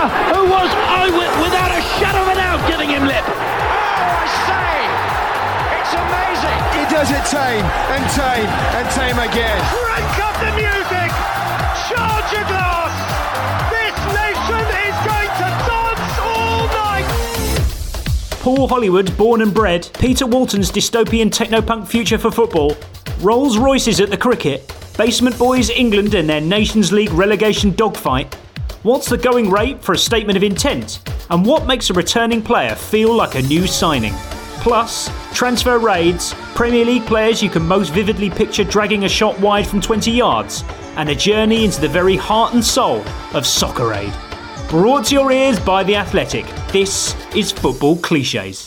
Supporter who was eyewit without a shadow of a doubt giving him lip. Oh, I say! It's amazing! He does it tame and tame and tame again. Crank up the music! Charge your glass! This nation is going to dance all night! Paul Hollywood, born and bred, Peter Walton's dystopian technopunk future for football, Rolls Royces at the cricket, Basement Boys England and their Nations League relegation dogfight. What's the going rate for a statement of intent? And what makes a returning player feel like a new signing? Plus, transfer raids, Premier League players you can most vividly picture dragging a shot wide from 20 yards, and a journey into the very heart and soul of Soccer Aid. Brought to your ears by The Athletic, this is Football Cliches.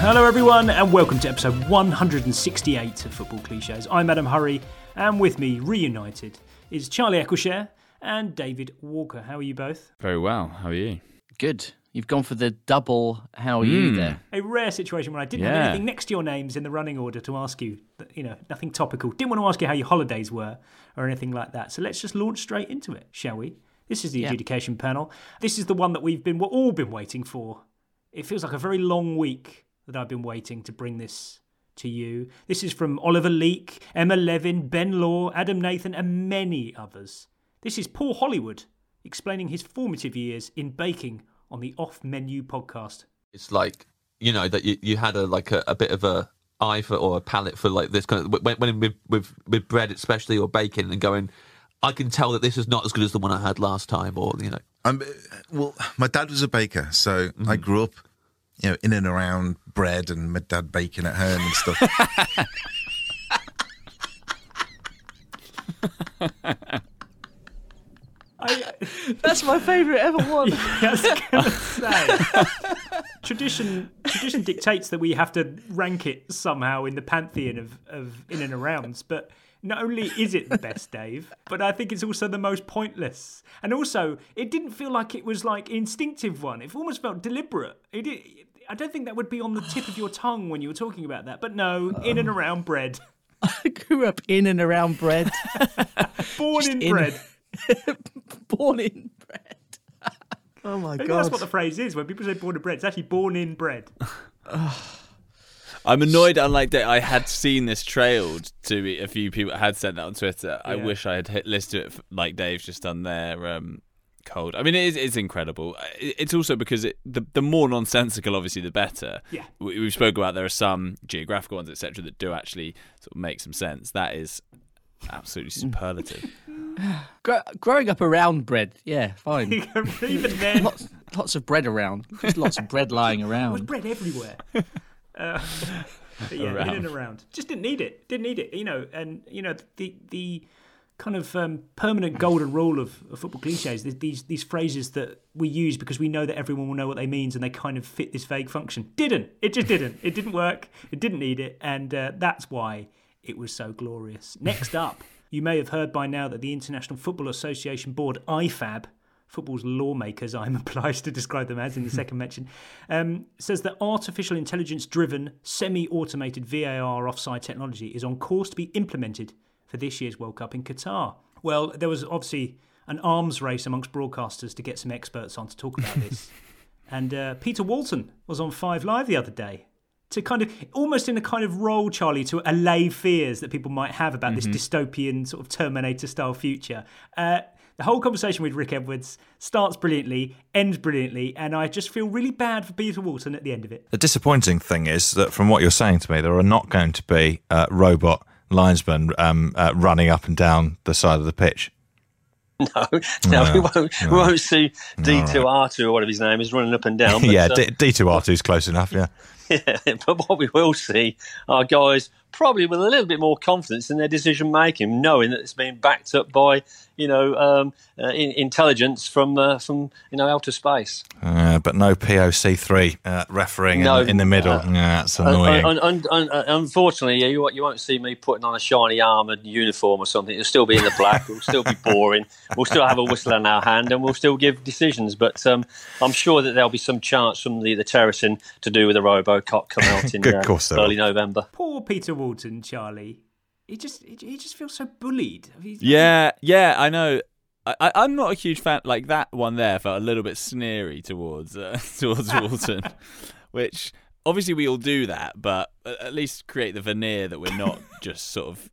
Hello, everyone, and welcome to episode 168 of Football Cliches. I'm Adam Hurrey, and with me, reunited, is Charlie Eccleshare and David Walker. How are you both? Very well. How are you? Good. You've gone for the double how are you Mm. there. A rare situation where I didn't have anything next to your names in the running order to ask you, you know, nothing topical. Didn't want to ask you how your holidays were or anything like that. So let's just launch straight into it, shall we? This is the Yeah. adjudication panel. This is the one that we've been we're all been waiting for. It feels like a very long week that I've been waiting to bring this to you. This is from Oliver Leake, Emma Levin, Ben Law, Adam Nathan, and many others. This is Paul Hollywood explaining his formative years in baking on the Off Menu podcast. it's like you know that you, you had a like a, a bit of a eye for or a palate for like this kind of when, when with, with with bread especially or bacon and going I can tell that this is not as good as the one I had last time or you know I'm, well, my dad was a baker, so Mm-hmm. I grew up, you know, in and around bread and my dad baking at home and stuff. I, That's my favourite ever one. I was gonna say, tradition tradition dictates that we have to rank it somehow in the pantheon of, of in and arounds. But not only is it the best, Dave, but I think it's also the most pointless. And also, it didn't feel like it was like instinctive one. It almost felt deliberate. It, did I don't think that would be on the tip of your tongue when you were talking about that. But no, in and oh. around bread, I grew up in and around bread. born Just in, in- bread. Born in bread. Oh my Maybe god. that's what the phrase is. When people say born in bread, it's actually born in bread. I'm annoyed. Unlike that, I had seen this trailed to me. A few people had said that on Twitter. I wish I had hit listed it f- like Dave's just done there. Um, cold. I mean, it is, it's incredible. It's also because it, the the more nonsensical, obviously, the better. Yeah. we, we've spoken about there are some geographical ones, etc., that do actually sort of make some sense. That is absolutely superlative. Gro- growing up around bread, yeah, fine. Even then, lots, lots of bread around. Just lots of bread lying There was around. bread everywhere. uh, yeah, in and around. Just didn't need it. Didn't need it. You know, and you know the the kind of um, permanent golden rule of, of football cliches. These, these these phrases that we use because we know that everyone will know what they means, and they kind of fit this vague function. Didn't it? Just didn't. It didn't work. It didn't need it, and uh, that's why it was so glorious. Next up, you may have heard by now that the International Football Association Board (IFAB) football's lawmakers, I'm obliged to describe them as in the second mention, um, says that artificial intelligence driven, semi automated VAR offside technology is on course to be implemented for this year's World Cup in Qatar. Well, there was obviously an arms race amongst broadcasters to get some experts on to talk about this. and uh, Peter Walton was on Five Live the other day to kind of almost in a kind of role, Charlie, to allay fears that people might have about Mm-hmm. this dystopian sort of Terminator style future. Uh, the whole conversation with Rick Edwards starts brilliantly, ends brilliantly, and I just feel really bad for Peter Walton at the end of it. The disappointing thing is that from what you're saying to me, there are not going to be uh, robot linesmen um, uh, running up and down the side of the pitch. No, no, No, we won't. We won't see D two R two or whatever his name is running up and down. But, yeah, uh, D2R2 is close enough, yeah. but what we will see are guys probably with a little bit more confidence in their decision making, knowing that it's being backed up by you know um, uh, in, intelligence from uh, from you know outer space. Uh, but no POC3 uh, refereeing No, in, in the middle. uh, yeah, that's annoying. Un- un- un- un- unfortunately, yeah, you, won't- you won't see me putting on a shiny armoured uniform or something. It'll still be in the black. It'll still be boring. We'll still have a whistle in our hand, and we'll still give decisions. But um, I'm sure that there'll be some chance from the the terracing to do with a RoboCop come out in Good uh, course early November. Poor Peter Walton, Charlie. He just he, just feels so bullied. He's- Yeah, yeah, I know. I, I'm not a huge fan. Like that one there felt a little bit sneery towards uh, towards Walton, which obviously we all do that, but at least create the veneer that we're not just sort of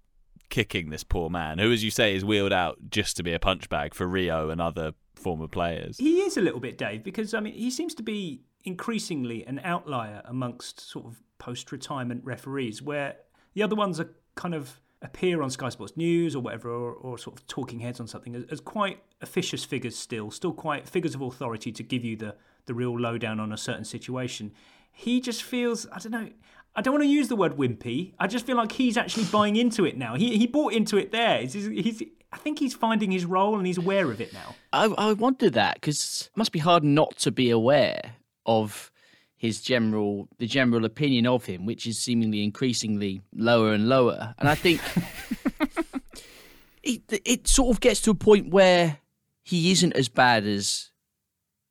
kicking this poor man, who, as you say, is wheeled out just to be a punch bag for Rio and other former players. He is a little bit, Dave, because I mean, he seems to be increasingly an outlier amongst sort of post-retirement referees, where the other ones are kind of appear on Sky Sports News or whatever, or, or sort of talking heads on something as, as quite officious figures still, still quite figures of authority to give you the the real lowdown on a certain situation. He just feels, I don't know. I don't want to use the word wimpy. I just feel like he's actually buying into it now. He he bought into it there. He's, he's, I think he's finding his role and he's aware of it now. I, I wonder that because it must be hard not to be aware of his general the general opinion of him, which is seemingly increasingly lower and lower. And I think it, it sort of gets to a point where he isn't as bad as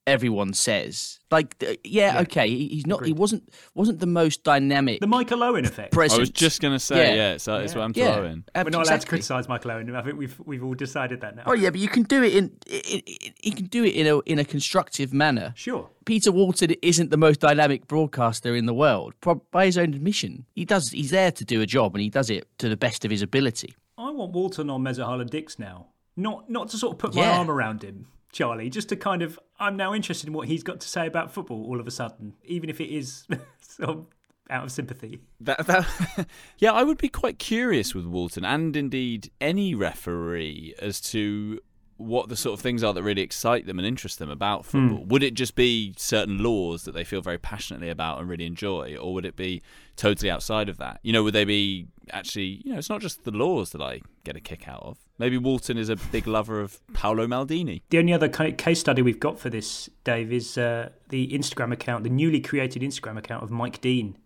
everyone says. Like, uh, th- yeah, okay, he's not. He wasn't wasn't the most dynamic. The Michael Owen effect. I was just going to say, yeah, so it's what I'm Yeah. throwing. We're not allowed to criticise Michael Owen. I think we've we've all decided that now. Oh yeah, but you can do it in, in, in you can do it in a in a constructive manner. Sure. Peter Walton isn't the most dynamic broadcaster in the world, by his own admission. He does. He's there to do a job, and he does it to the best of his ability. I want Walton on Mezzahala Dix now. Not not to sort of put my Yeah. arm around him, Charlie. Just to kind of, I'm now interested in what he's got to say about football. All of a sudden, even if it is sort of out of sympathy. That, that, yeah, I would be quite curious with Walton and indeed any referee as to what the sort of things are that really excite them and interest them about Hmm. football. Would it just be certain laws that they feel very passionately about and really enjoy, or would it be totally outside of that? You know, would they be actually, you know, it's not just the laws that I get a kick out of. Maybe Walton is a big lover of Paolo Maldini. The only other ca- case study we've got for this, Dave, is uh, the Instagram account, the newly created Instagram account of Mike Dean,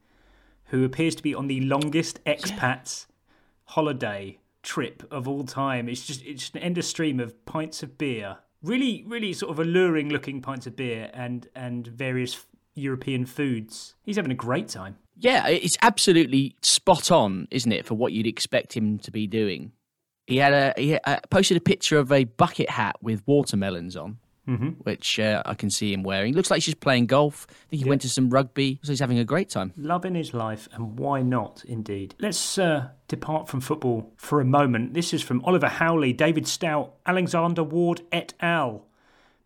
who appears to be on the longest expats holiday trip of all time. It's just it's an endless stream of pints of beer, really, really sort of alluring looking pints of beer and and various European foods. He's having a great time. Yeah, it's absolutely spot on, isn't it, for what you'd expect him to be doing? He had a he uh, posted a picture of a bucket hat with watermelons on, Mhm. which uh, I can see him wearing. Looks like he's just playing golf. I think he went to some rugby, so he's having a great time. Loving his life, and why not, indeed. Let's uh, depart from football for a moment. This is from Oliver Howley, David Stout, Alexander Ward et al.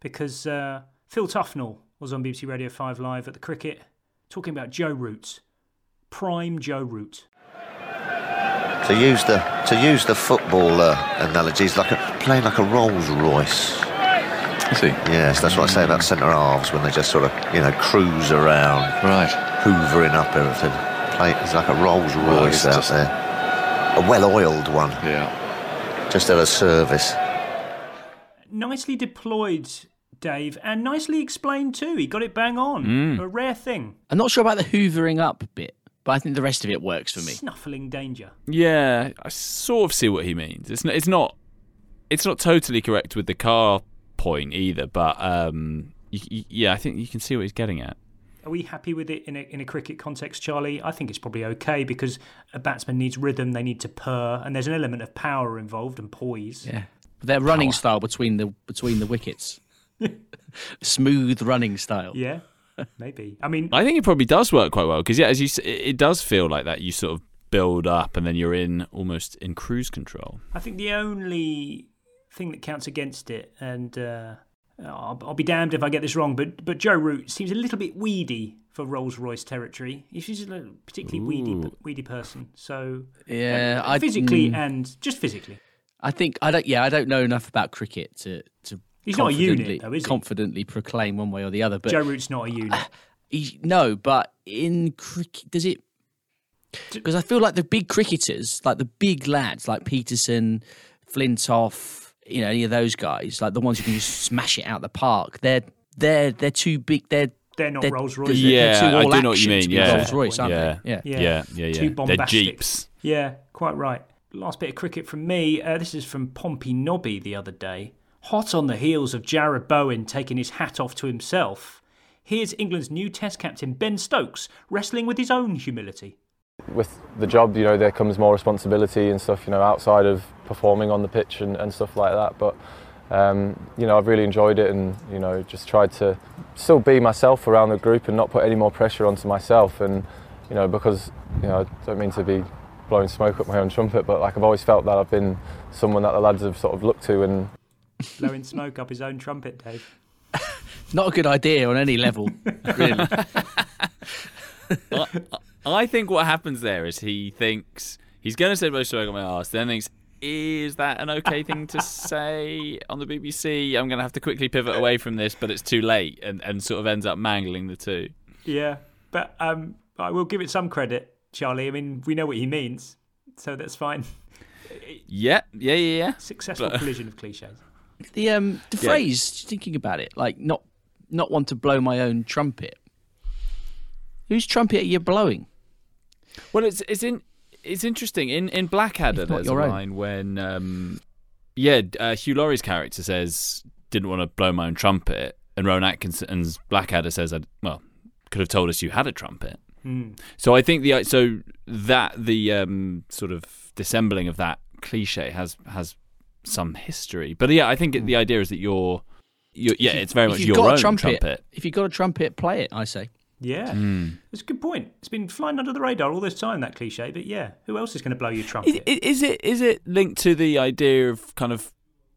Because uh, Phil Tufnell was on BBC Radio 5 Live at the cricket talking about Joe Root, prime Joe Root. To use the to use the football uh, analogy, like a, playing like a Rolls Royce. Is he? Yes, that's what I say about centre halves when they just sort of you know cruise around, right, hoovering up everything. Play, it's like a Rolls Royce it's out just- there, a well-oiled one. Yeah. just at a service. Nicely deployed, Dave, and nicely explained too. He got it bang on. Mm. A rare thing. I'm not sure about the hoovering up bit, but I think the rest of it works for me. Snuffling danger. Yeah, I sort of see what he means. It's not, it's not it's not totally correct with the car point either, but um, you, you, yeah, I think you can see what he's getting at. Are we happy with it in a, in a cricket context, Charlie? I think it's probably okay because a batsman needs rhythm, they need to purr, and there's an element of power involved and poise. Yeah, their running style between the between the wickets, smooth running style. Yeah, maybe. I mean, I think it probably does work quite well because yeah, as you, s- it it does feel like that. You sort of build up and then you're in almost in cruise control. I think the only thing that counts against it, and uh, I'll, I'll be damned if I get this wrong, but but Joe Root seems a little bit weedy for Rolls Royce territory. He's a particularly weedy, Ooh. weedy person. So Yeah, uh, I- physically mm. and just physically. I think I don't. Yeah, I don't know enough about cricket to to. He's not a unit, confidently- though, is he? Confidently proclaim one way or the other, but Joe Root's not a unit. He, no, but in cricket, does it? Because I feel like the big cricketers, like the big lads, like Pietersen, Flintoff, you know, any of those guys, like the ones who can just smash it out the park, they're they're they're too big. They're They're not they're- Rolls-Royce. they're- Yeah, they're too I do know what you mean, yeah. Rolls Royce, aren't Yeah. they? Yeah, Yeah, Yeah, yeah, yeah. Too They're bombastic. Jeeps. Yeah, quite right. Last bit of cricket from me. Uh, this is from Pompey Nobby the other day. Hot on the heels of Jarrod Bowen taking his hat off to himself, here's England's new Test captain Ben Stokes wrestling with his own humility. with the job, you know, there comes more responsibility and stuff, you know, outside of performing on the pitch and, and stuff like that. But, um, you know, I've really enjoyed it and, you know, just tried to still be myself around the group and not put any more pressure onto myself. And, you know, because, you know, I don't mean to be blowing smoke up my own trumpet, but like I've always felt that I've been someone that the lads have sort of looked to and Blowing smoke up his own trumpet, Dave. Not a good idea on any level, really. I, I think what happens there is he thinks he's going to say most of on my arse, then thinks, is that an okay thing to say on the BBC? I'm going to have to quickly pivot away from this, but it's too late, and, and sort of ends up mangling the two. Yeah, but um, I will give it some credit, Charlie. I mean, we know what he means, so that's fine. Yeah, yeah, yeah, yeah. Successful But- collision of cliches. The um the Yeah. phrase, thinking about it, like not not want to blow my own trumpet. Whose trumpet are you blowing? Well, it's it's in it's interesting in in Blackadder. There's a own. line when um, yeah, uh, Hugh Laurie's character says didn't want to blow my own trumpet, and Rowan Atkinson's Blackadder says, I, well, could have told us you had a trumpet. Hmm. So I think the so that the um, sort of dissembling of that cliche has has some history, but yeah, I think it, the idea is that you're, you're yeah, you- it's very much your got own trumpet, trumpet. If you've got a trumpet, play it. I say. Yeah, Mm. it's a good point. It's been flying under the radar all this time, that cliche. But yeah, who else is going to blow your trumpet? I- Is it is it linked to the idea of kind of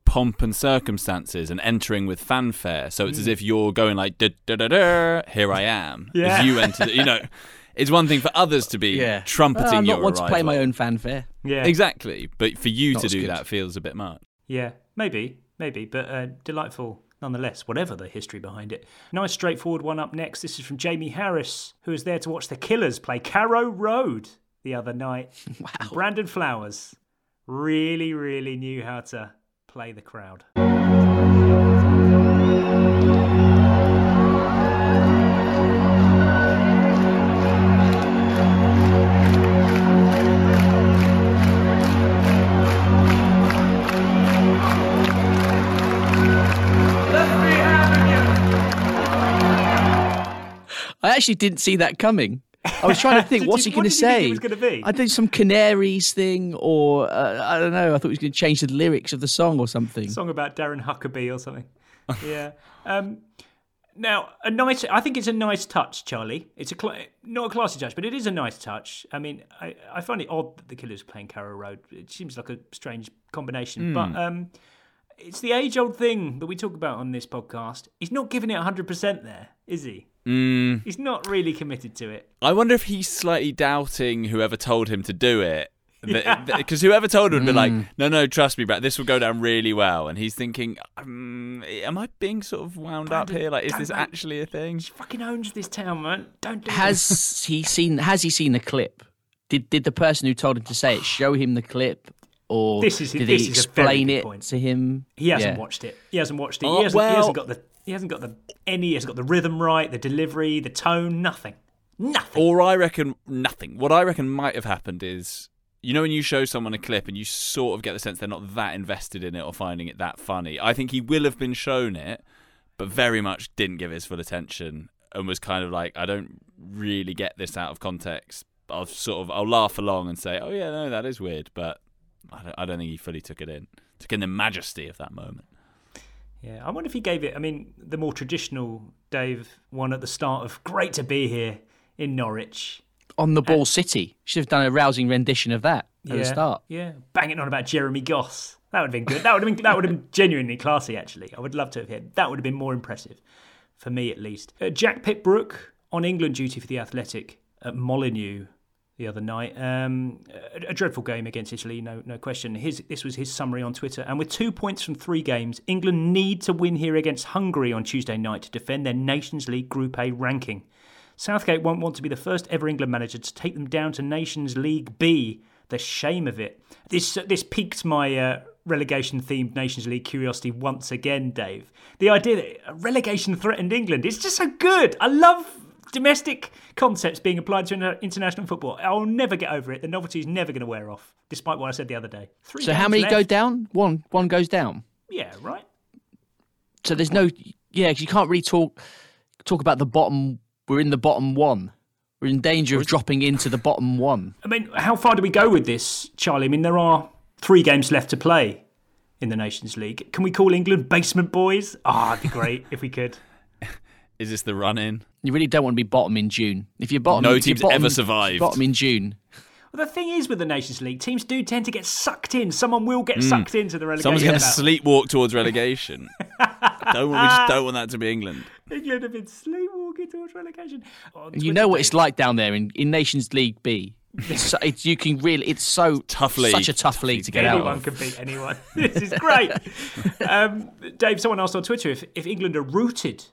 pomp and circumstances and entering with fanfare? So it's as Mm. if you're going like da da da da. Here I am. Yeah. As you enter, the, you know, it's one thing for others to be Yeah. trumpeting Well, I'm your not one to play my own fanfare. Yeah. exactly. But for you Not to do good. that feels a bit much. Yeah, maybe, maybe, but uh, delightful nonetheless, whatever the history behind it. Nice, straightforward one up next. This is from Jamie Harris, who was there to watch the Killers play Carrow Road the other night. wow. Brandon Flowers really, really knew how to play the crowd. I actually didn't see that coming. I was trying to think, what's you- he going to did think say? was gonna be? I think some Canaries thing, or uh, I don't know. I thought he was going to change the lyrics of the song or something. song about Darren Huckerby or something. yeah. Um, now, a nice. I think it's a nice touch, Charlie. It's a cl- not a classy touch, but it is a nice touch. I mean, I, I find it odd that the Killers playing Carrow Road. It seems like a strange combination, Hmm. but um, it's the age-old thing that we talk about on this podcast. He's not giving it hundred percent there, is he? Mm. He's not really committed to it. I wonder if he's slightly doubting whoever told him to do it. Because whoever told him would be like, Mm. no, no, trust me, Brad, this will go down really well. And he's thinking, um, am I being sort of wound up here? Like, is this make- actually a thing? She fucking owns this town, man. Don't do this. Has he seen? Has he seen the clip? Did did the person who told him to say it show him the clip, or This is- did this he is explain it point. to him? He hasn't Yeah. watched it. He hasn't watched it. Oh, he, hasn't, he hasn't got the. He hasn't got the any. He hasn't got the rhythm right, the delivery, the tone. Nothing. Nothing. Or I reckon nothing. What I reckon might have happened is, you know, when you show someone a clip and you sort of get the sense they're not that invested in it or finding it that funny. I think he will have been shown it, but very much didn't give his full attention and was kind of like, I don't really get this out of context. I'll sort of I'll laugh along and say, oh yeah, no, that is weird, but I don't, I don't think he fully took it in, took in the majesty of that moment. Yeah, I wonder if he gave it. I mean, the more traditional Dave one at the start of "Great to be here" in Norwich. On the ball city. Should have done a rousing rendition of that at yeah, the start. Yeah, banging on about Jeremy Goss. That would have been good. That would have been that would have been genuinely classy. Actually, I would love to have heard. That would have been more impressive, for me at least. Uh, Jack Pitt-Brooke on England duty for the Athletic at Molineux the other night. Um, a, a dreadful game against Italy, no no question. His this was his summary on Twitter. And with two points from three games, England need to win here against Hungary on Tuesday night to defend their Nations League Group A ranking. Southgate won't want to be the first ever England manager to take them down to Nations League B. The shame of it. This this piqued my uh, relegation themed Nations League curiosity once again, Dave. The idea that relegation threatened England is just so good. I love domestic concepts being applied to international football. I'll never get over it. The novelty is never going to wear off, despite what I said the other day. Three So how many go down? One one goes down. Yeah, right. So there's no Yeah, because you can't really talk talk about the bottom. We're in the bottom one. We're in danger of dropping into the bottom one. I mean, how far do we go with this, Charlie? I mean, there are three games left to play in the Nations League. Can we call England basement boys? Ah, it'd be great if we could. Is this the run in? You really don't want to be bottom in June. If you're bottom, No if you're team's bottom- ever if you're survived. Bottom in June. Well, the thing is with the Nations League, teams do tend to get sucked in. Someone will get Mm. sucked into the relegation. Someone's going to sleepwalk towards relegation. don't want, we just don't want that to be England. England have been sleepwalking towards relegation. On You know what it's like down there in, in Nations League B. It's, so- it's you can really. It's so Tough league. Such a tough league to get out Anyone of. can beat anyone. this is great. um, Dave, someone asked on Twitter if, if England are rooted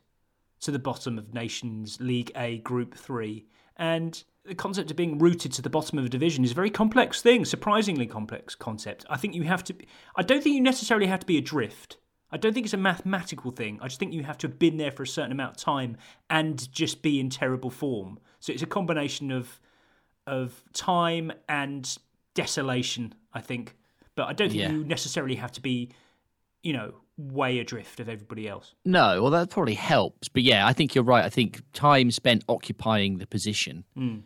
to the bottom of Nations League A Group 3. And the concept of being rooted to the bottom of a division is a very complex thing, surprisingly complex concept. I think you have to. I don't think you necessarily have to be adrift. I don't think it's a mathematical thing. I just think you have to have been there for a certain amount of time and just be in terrible form. So it's a combination of of time and desolation, I think. But I don't think Yeah. you necessarily have to be, you know, way adrift of everybody else. No, well that probably helps. But yeah, I think you're right. I think time spent occupying the position Mm.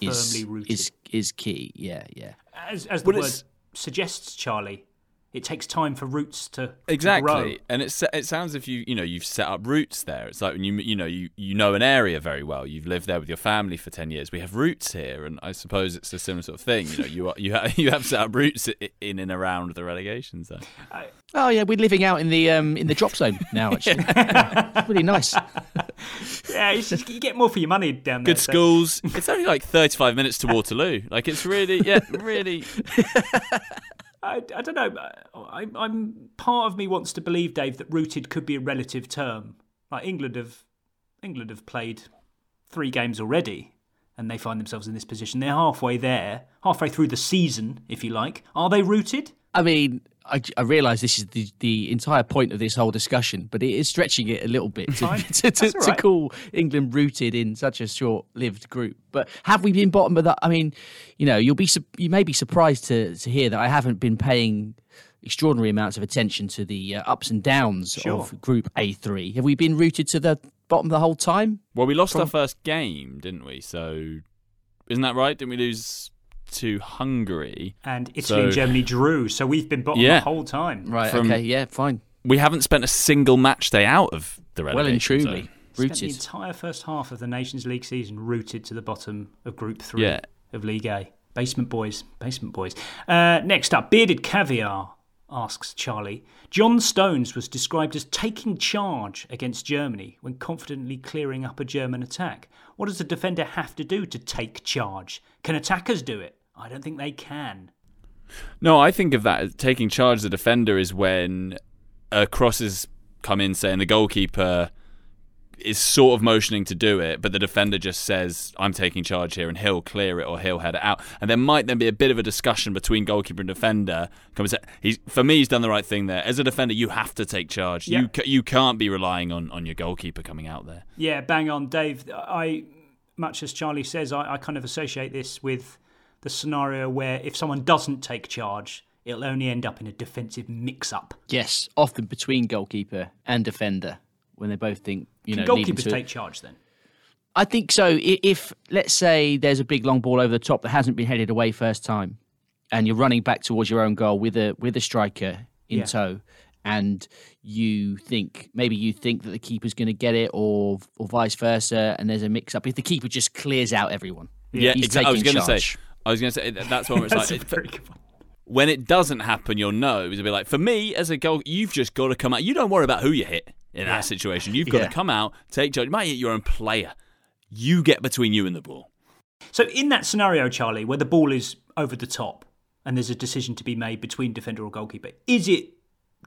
is rooted. is is key. Yeah, yeah. As, as the Well, word suggests, Charlie, it takes time for roots to to Exactly, grow. and it it sounds if you you know you've set up roots there. It's like when you you know you you know an area very well. You've lived there with your family for ten years. We have roots here, and I suppose it's a similar sort of thing. You know, you are, you have, you have set up roots in and around the relegation zone. Oh yeah, we're living out in the um in the drop zone now. Actually, It's really nice. Yeah, it's just, you get more for your money down there. Good so- schools. It's only like thirty five minutes to Waterloo. Like it's really yeah really. I, I don't know. I, I'm part of me wants to believe, Dave, that rooted could be a relative term. Like England have, England have played three games already, and they find themselves in this position. They're halfway there, halfway through the season, if you like. Are they rooted? I mean, I, I realise this is the, the entire point of this whole discussion, but it is stretching it a little bit to, to, to, That's all to call England rooted in such a short-lived group. But have we been bottom of that? I mean, you know, you'll be you may be surprised to to hear that I haven't been paying extraordinary amounts of attention to the uh, ups and downs Sure. of Group A3. Have we been rooted to the bottom the whole time? Well, we lost From- our first game, didn't we? So isn't that right? Didn't we lose to Hungary? And Italy So- and Germany drew, so we've been bottom Yeah. the whole time. Right. From- okay. Yeah. Fine. We haven't spent a single match day out of the relegation Well and truly zone. Spent the entire first half of the Nations League season rooted to the bottom of Group Three Yeah. of League A. Basement boys, basement boys. Uh, next up, bearded caviar asks Charlie. John Stones was described as taking charge against Germany when confidently clearing up a German attack. What does a defender have to do to take charge? Can attackers do it? I don't think they can. No, I think of that taking charge a defender is when a cross has come in, saying the goalkeeper is sort of motioning to do it, but the defender just says, "I'm taking charge here," and he'll clear it or he'll head it out, and there might then be a bit of a discussion between goalkeeper and defender. Comes, he's for me, he's done the right thing there. As a defender, you have to take charge. Yeah. You you can't be relying on on your goalkeeper coming out there. Yeah, bang on, Dave. I, much as Charlie says, I, I kind of associate this with the scenario where if someone doesn't take charge, it'll only end up in a defensive mix-up. Yes, often between goalkeeper and defender when they both think you Can know. leading goalkeepers to- take charge then? I think so. If let's say there's a big long ball over the top that hasn't been headed away first time, and you're running back towards your own goal with a with a striker in Yeah. tow, and you think maybe you think that the keeper's going to get it, or or vice versa, and there's a mix up. If the keeper just clears out everyone, Yeah, he's exactly. I was going to say. I was going to say that's when it's That's like a very good one. when it doesn't happen, you'll know. A bit like for me as a goal, you've just got to come out. You don't worry about who you hit in Yeah. that situation. You've got Yeah. to come out, take charge. You might hit your own player. You get between you and the ball. So in that scenario, Charlie, where the ball is over the top and there's a decision to be made between defender or goalkeeper, is it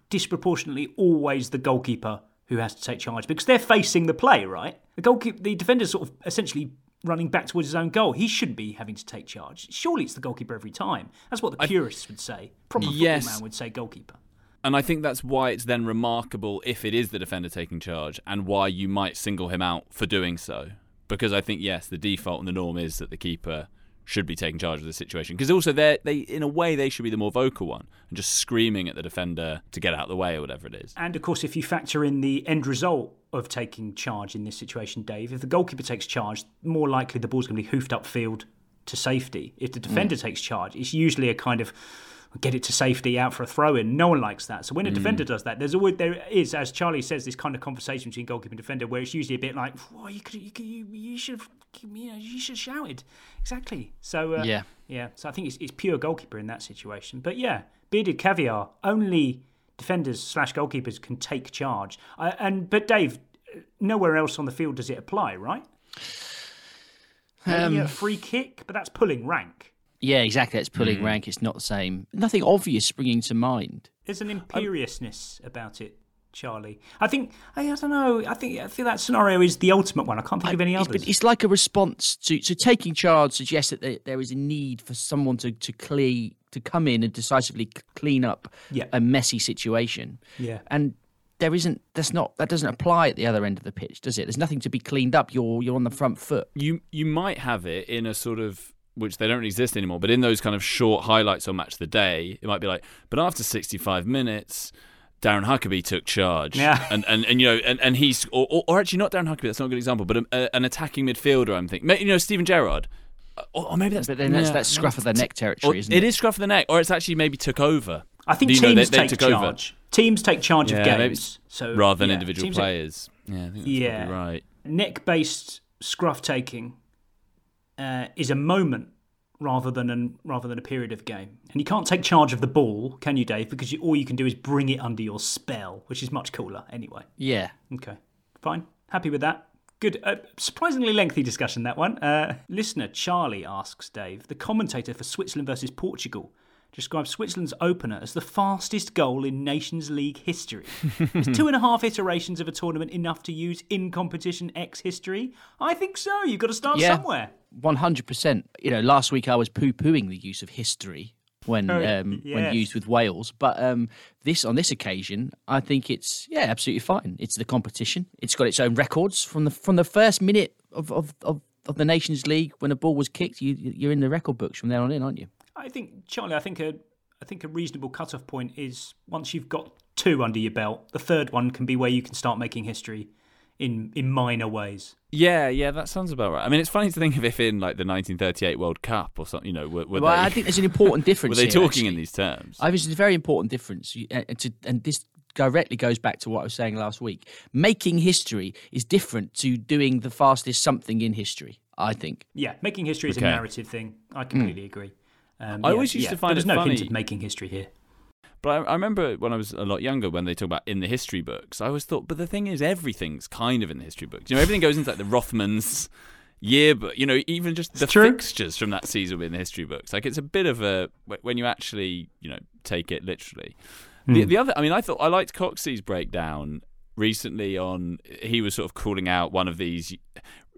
disproportionately always the goalkeeper who has to take charge because they're facing the play, right? The goalkeeper, the defender's sort of essentially running back towards his own goal. He shouldn't be having to take charge. Surely it's the goalkeeper every time. That's what the purists would say. Proper football Yes. man would say goalkeeper. And I think that's why it's then remarkable if it is the defender taking charge and why you might single him out for doing so. Because I think, yes, the default and the norm is that the keeper should be taking charge of the situation. Because also, they they in a way, they should be the more vocal one and just screaming at the defender to get out of the way or whatever it is. And of course, if you factor in the end result of taking charge in this situation, Dave, if the goalkeeper takes charge, more likely the ball's going to be hoofed upfield to safety. If the defender takes charge, it's usually a kind of get it to safety out for a throw in. No one likes that. So when a Mm. defender does that, there's always there is, as Charlie says, this kind of conversation between goalkeeper and defender where it's usually a bit like, "Whoa, you could, you, could, you, you should, have, you know, you should have shouted." Exactly. So uh, Yeah. yeah. So I think it's, it's pure goalkeeper in that situation. But yeah, bearded caviar only defenders slash goalkeepers can take charge. Uh, and but Dave, nowhere else on the field does it apply, right? Maybe Um, a free kick, but that's pulling rank. Yeah, exactly. It's pulling Mm. rank. It's not the same. Nothing obvious springing to mind. There's an imperiousness about it, Charlie. I think I, I don't know. I think I feel that scenario is the ultimate one. I can't think of any It's, others. but it's like a response to so taking charge suggests that there, there is a need for someone to to clean to come in and decisively clean up Yeah. a messy situation. Yeah. and there isn't. That's not. That doesn't apply at the other end of the pitch, does it? There's nothing to be cleaned up. You're you're on the front foot. You you might have it in a sort of which they don't exist anymore, but in those kind of short highlights on Match of the Day, it might be like, but after 65 minutes, Darren Huckerby took charge. Yeah. And, and, and you know, and, and he's, or, or, or actually not Darren Huckerby, that's not a good example, but a, a, an attacking midfielder, I'm thinking. You know, Steven Gerrard. Uh, or, or maybe that's. But then that's yeah, that's scruff of the neck or territory, isn't it it? is scruff of the neck, or it's actually maybe took over. I think You know, teams they- they take took over. charge. Teams take charge Yeah, of games. So rather than yeah, individual teams take- players. Yeah, I think that's yeah, right. Neck-based scruff taking uh, is a moment rather than an, rather than a period of game. And you can't take charge of the ball, can you, Dave? Because you, all you can do is bring it under your spell, which is much cooler anyway. Yeah. Okay, fine. Happy with that. Good. Uh, surprisingly lengthy discussion, that one. Uh, listener Charlie asks Dave, the commentator for Switzerland versus Portugal, describes Switzerland's opener as the fastest goal in Nations League history. is two and a half iterations of a tournament enough to use in competition X history? I think so. You've got to start Yeah. somewhere. One hundred percent. You know, last week I was poo pooing the use of history when Oh, um, yes. when used with Wales, but um, this on this occasion, I think it's yeah, absolutely fine. It's the competition. It's got its own records from the from the first minute of of, of, of the Nations League when a ball was kicked. You you're in the record books from there on in, aren't you? I think, Charlie, I think a, I think a reasonable cut-off point is once you've got two under your belt, the third one can be where you can start making history in in minor ways. Yeah, yeah, that sounds about right. I mean, it's funny to think of if in like the 1938 World Cup or something, you know, were, were well, they, I think there's an important difference. were they here, talking in these terms? I think it's a very important difference, You- uh, to, and this directly goes back to what I was saying last week. Making history is different to doing the fastest something in history. I think. Yeah, making history is Okay. a narrative thing. I completely agree. Um, I yeah, always used yeah, to find there's it no funny- hint of making history here. But I, I remember when I was a lot younger, when they talk about in the history books, I always thought, but the thing is, everything's kind of in the history books. You know, everything goes into like the Rothmans yearbook. You know, even just the fixtures from that season will be in the history books. Like it's a bit of a when you actually, you know, take it literally. The, Hmm. the other, I mean, I thought I liked Coxey's breakdown recently on he was sort of calling out one of these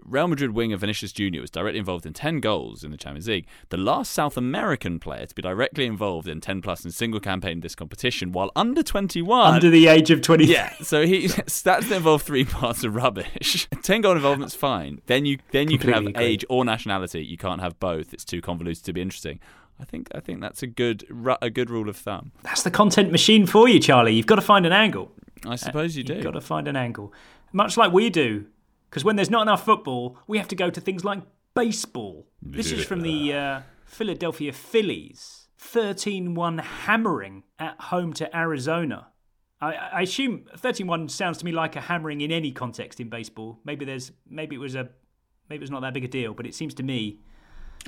Real Madrid winger Vinicius Junior was directly involved in 10 goals in the Champions League, the last South American player to be directly involved in 10 plus in single campaign in this competition while under 21. Under the age of 20. Yeah, so he stats that involve three parts of rubbish. 10 goal involvement's fine. Then you then you can have Completely agree. age or nationality. You can't have both. It's too convoluted to be interesting. I think I think that's a good ru- a good rule of thumb. That's the content machine for you, Charlie. You've got to find an angle. I suppose you uh, do. You've got to find an angle. Much like we do. Because when there's not enough football, we have to go to things like baseball. This is from the uh, Philadelphia Phillies. 13 1 hammering at home to Arizona. I, I assume 13 1 sounds to me like a hammering in any context in baseball. Maybe there's maybe it was a maybe it was not that big a deal, but it seems to me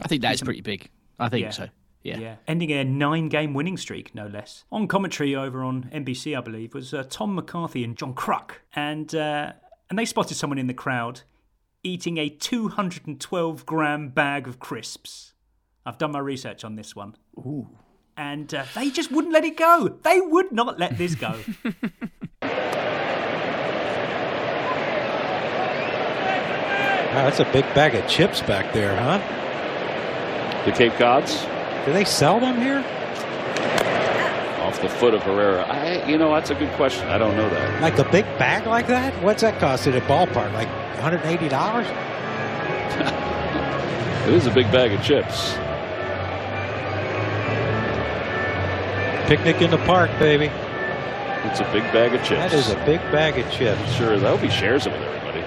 I think that is pretty big. I think Yeah. so. Yeah. Yeah, ending a nine-game winning streak, no less. On commentary over on NBC, I believe, was uh, Tom McCarthy and John Kruk, and uh, and they spotted someone in the crowd eating a 212 gram bag of crisps. I've done my research on this one. Ooh. And uh, they just wouldn't let it go. They would not let this go. Wow, that's a big bag of chips back there, huh? The Cape Cods? Do they sell them here? Off the foot of Herrera. I, you know, that's a good question. I don't know that. Like a big bag like that? What's that cost at a ballpark? Like $180? It is a big bag of chips. Picnic in the park, baby. It's a big bag of chips. That is a big bag of chips. Sure, that'll be shares of it, everybody.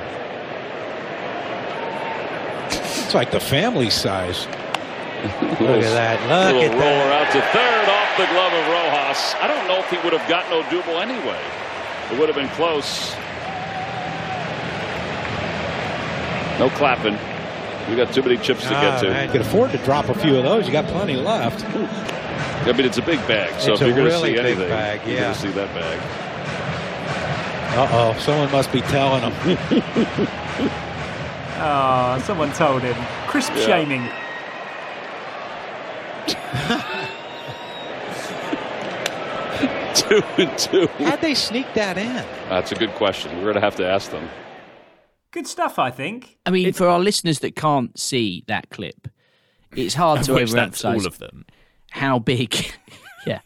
It's like the family size. Look at that. Look at that. roller that. out to third off the glove of Rojas. I don't know if he would have gotten Odubel anyway. It would have been close. No clapping. We got too many chips to Ah, get to. man, you can afford to drop a few of those. You got plenty left. I mean, it's a big bag, so It's if you're going to really see anything, bag, you're going to see that bag. Uh oh, someone must be telling him. Ah, someone told him. Crisp Yeah. shaming. Two and two. How'd they sneak that in? That's a good question. We're going to have to ask them. Good stuff, I think. I mean, for our listeners that can't see that clip, it's hard to Which that's overemphasize all of them. how big, yeah,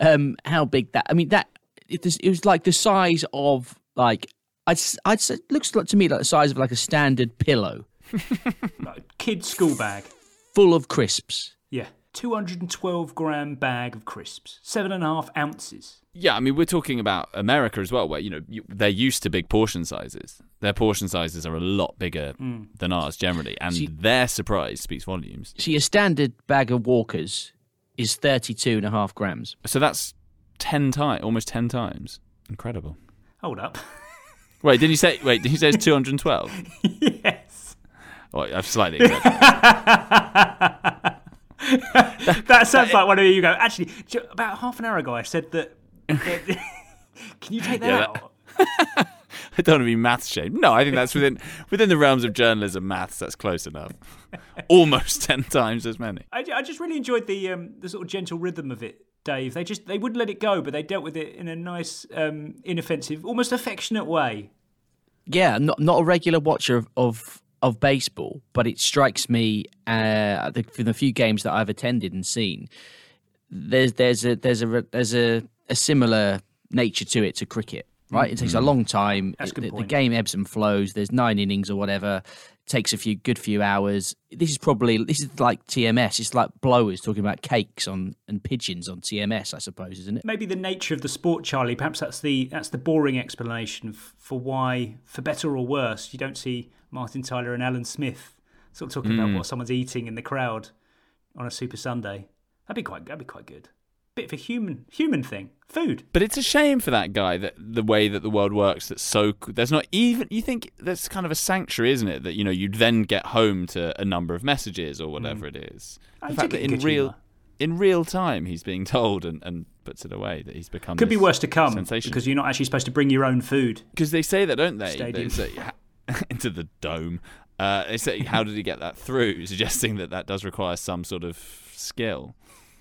um, how big that. I mean, that it, was- it was like the size of like I'd s- I'd say it looks like to me like the size of like a standard pillow, Kid school bag. full of crisps. Yeah. 212 gram bag of crisps. Seven and a half ounces. Yeah, I mean, we're talking about America as well, where you know they're used to big portion sizes. Their portion sizes are a lot bigger Mm. than ours generally, and See- their surprise speaks volumes. See, a standard bag of Walkers is 32 and a half grams. So that's ten times, almost ten times. Incredible. Hold up. Wait, did you say? Wait, did you say it's two hundred and twelve? yes. Well, I've slightly. that sounds like one of you go. Actually, about half an hour ago, I said that. Can you take that Yeah, out? I don't want to be maths shamed. No, I think that's within within the realms of journalism maths. That's close enough. Almost ten times as many. I, I just really enjoyed the um, the sort of gentle rhythm of it, Dave. They just they wouldn't let it go, but they dealt with it in a nice, um, inoffensive, almost affectionate way. Yeah, not not a regular watcher of of, of baseball, but it strikes me uh, the, from the few games that I've attended and seen. There's there's a there's a there's a, a similar nature to it to cricket, right? It takes a Mhm. long time. Good the, the game ebbs and flows. There's nine innings or whatever. takes a few good few hours. This is probably this is like TMS. It's like blowers talking about cakes on and pigeons on TMS, I suppose, isn't it? Maybe the nature of the sport, Charlie. Perhaps that's the that's the boring explanation for why, for better or worse, you don't see Martin Tyler and Alan Smith sort of talking about Mm. what someone's eating in the crowd on a Super Sunday. That'd be quite that'd be quite good. Bit of a human human thing. Food. But it's a shame for that guy that the way that the world works. That's so there's not even you think that's kind of a sanctuary, isn't it? That you know you'd then get home to a number of messages or whatever it is. I The took fact that in real humour. in real time he's being told and, and puts it away that he's become Could be worse to come sensation. because you're not actually supposed to bring your own food. Because they say that, don't they? Stadium. They say, into the dome. Uh, they say, how did he get that through? Suggesting that that does require some sort of skill.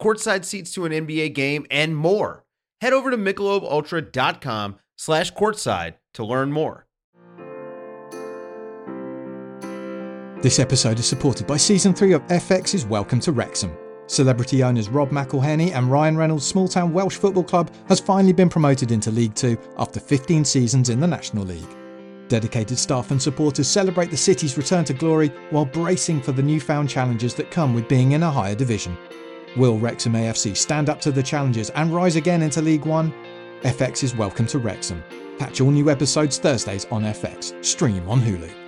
courtside seats to an NBA game, and more. Head over to MichelobUltra.com slash courtside to learn more. This episode is supported by Season 3 of FX's Welcome to Wrexham. Celebrity owners Rob McElhenney and Ryan Reynolds' small town Welsh football club has finally been promoted into League Two after 15 seasons in the National League. Dedicated staff and supporters celebrate the city's return to glory while bracing for the newfound challenges that come with being in a higher division. Will Wrexham AFC stand up to the challenges and rise again into League One? FX is welcome to Wrexham. Catch all new episodes Thursdays on FX. Stream on Hulu.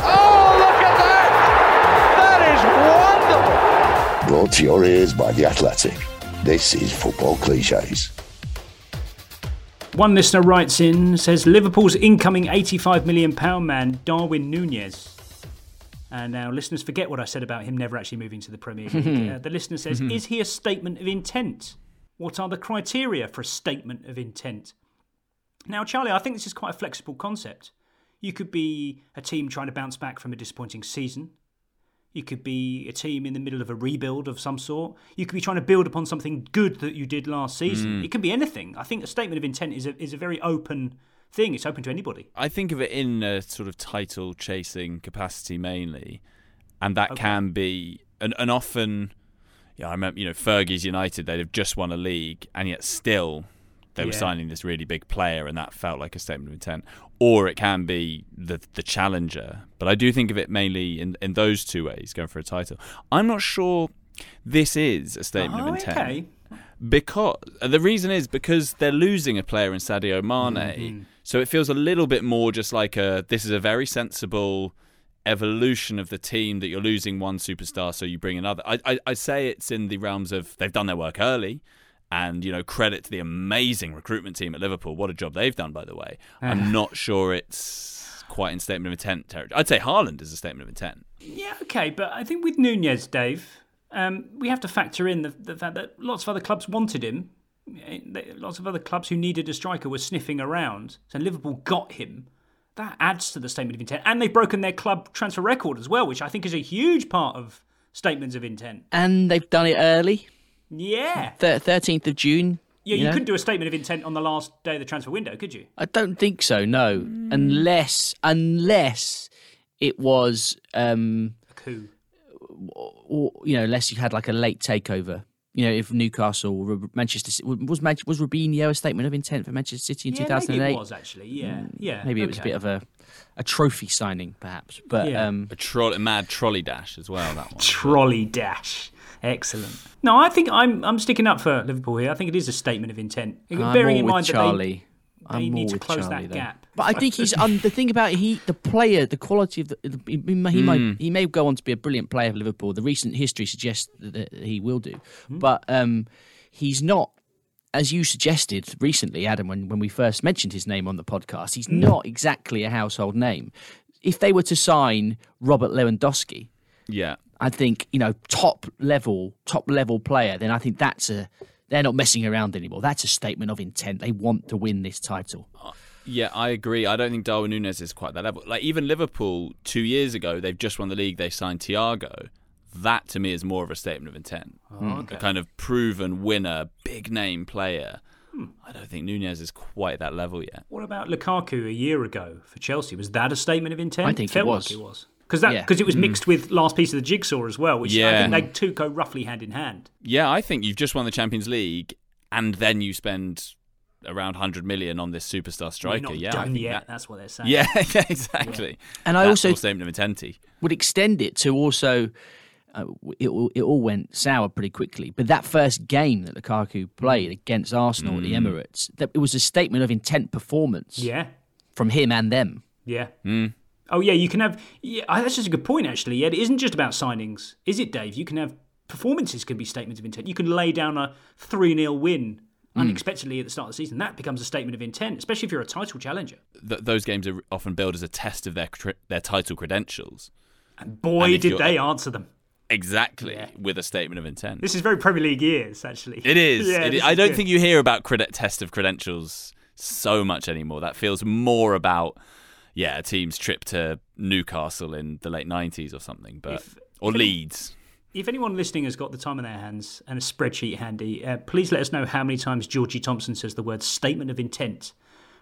Oh, look at that! That is wonderful! Brought to your ears by The Athletic. This is Football Cliches. One listener writes in says Liverpool's incoming £85 million man, Darwin Nunez. And now listeners forget what I said about him never actually moving to the Premier League. uh, the listener says, Is he a statement of intent? What are the criteria for a statement of intent? Now, Charlie, I think this is quite a flexible concept. You could be a team trying to bounce back from a disappointing season. You could be a team in the middle of a rebuild of some sort. You could be trying to build upon something good that you did last season. Mm. It can be anything. I think a statement of intent is a, is a very open thing. It's open to anybody. I think of it in a sort of title chasing capacity mainly, and that can be and, and often. Yeah, I remember. You know, Fergie's United. They'd have just won a league, and yet still they were signing this really big player, and that felt like a statement of intent. Or it can be the the challenger. But I do think of it mainly in in those two ways, going for a title. I'm not sure this is a statement Oh, of intent. okay. Because the reason is because they're losing a player in Sadio Mane, Mhm. so it feels a little bit more just like a this is a very sensible evolution of the team that you're losing one superstar, so you bring another. I, I, I say it's in the realms of they've done their work early, and you know credit to the amazing recruitment team at Liverpool. What a job they've done, by the way. Ah. I'm not sure it's quite in statement of intent territory. I'd say Haaland is a statement of intent. Yeah, okay, but I think with Nunez, Dave, um, we have to factor in the, the fact that lots of other clubs wanted him. Lots of other clubs who needed a striker were sniffing around, so Liverpool got him. That adds to the statement of intent, and they've broken their club transfer record as well, which I think is a huge part of statements of intent. And they've done it early. Yeah, 13th of June. yeah, you, know? couldn't do a statement of intent on the last day of the transfer window, could you? I don't think so. No, unless unless it was um, a coup, or you know, unless you had like a late takeover. You know, if Newcastle, or Manchester was Man- was Robinho a statement of intent for Manchester City in yeah, 2008? maybe it was actually. Yeah, yeah. Maybe it was a bit of a a trophy signing, perhaps. But Yeah. um, A, tro- a mad trolley dash as well. That one. trolley dash. Excellent. No, I think I'm I'm sticking up for Liverpool here. I think it is a statement of intent, I'm bearing more in with mind Charlie. that they, they I'm need to close Charlie, that though. gap. But I think he's um, the thing about he the player, the quality of the he, he might Mm. he may go on to be a brilliant player for Liverpool. The recent history suggests that, that he will do, Hmm. but um, he's not. As you suggested recently, Adam, when, when we first mentioned his name on the podcast, he's Hmm. not exactly a household name. If they were to sign Robert Lewandowski, Yeah. I think you know top level, top level player. Then I think that's a they're not messing around anymore. That's a statement of intent. They want to win this title. Yeah, I agree. I don't think Darwin Nunez is quite that level. Like even Liverpool two years ago, they've just won the league. They signed Thiago. that to me is more of a statement of intent. Oh, okay. A kind of proven winner, big name player. Hmm. I don't think Nunez is quite that level yet. What about Lukaku a year ago for Chelsea? Was that a statement of intent? I think it felt was. like it was. Because that Yeah. because it was Mm. mixed with last piece of the jigsaw as well, which I think they two go roughly hand in hand. Yeah, I think you've just won the Champions League and then you spend around 100 million on this superstar striker. not yeah, done yet, that- that's what they're saying. Yeah, yeah, exactly. And I That's also- more statement of intent. would extend it to also. Uh, it, all- it all went sour pretty quickly, but that first game that Lukaku played against Arsenal at the Mm. Emirates, that it was a statement of intent performance. Yeah. from him and them. Yeah. Mm. Oh yeah, you can have. Yeah, that's just a good point actually. Yeah, it isn't just about signings, is it, Dave? You can have performances can be statements of intent. You can lay down a three 0 win Mm. unexpectedly at the start of the season. That becomes a statement of intent, especially if you're a title challenger. Th- those games are often billed as a test of their cre- their title credentials. And boy, if did they answer them. Exactly, with a statement of intent. This is very Premier League years, actually. It is. Yeah, It is. I don't good. think you hear about credit test of credentials so much anymore. That feels more about yeah, a team's trip to Newcastle in the late nineties or something, but If- or if any- Leeds. If anyone listening has got the time on their hands and a spreadsheet handy, uh, please let us know how many times Georgie Thompson says the word statement of intent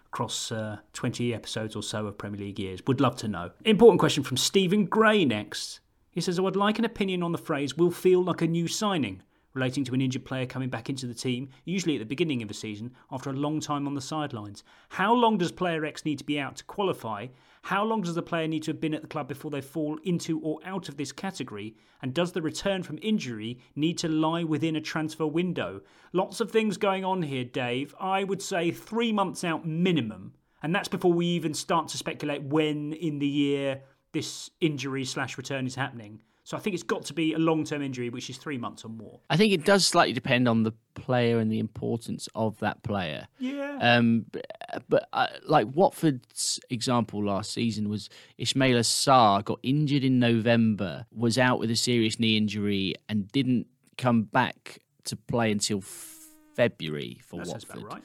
across uh, 20 episodes or so of Premier League years. Would love to know. Important question from Stephen Gray next. He says, I would like an opinion on the phrase will feel like a new signing, relating to an injured player coming back into the team, usually at the beginning of a season, after a long time on the sidelines. How long does player X need to be out to qualify? How long does the player need to have been at the club before they fall into or out of this category? And does the return from injury need to lie within a transfer window? Lots of things going on here, Dave. I would say three months out minimum. And that's before we even start to speculate when in the year this injury slash return is happening. So I think it's got to be a long term injury, which is three months or more. I think it does slightly depend on the player and the importance of that player. Yeah. Um, but uh, like Watford's example last season was Ismaila Sarr got injured in November, was out with a serious knee injury, and didn't come back to play until February for That Watford. right.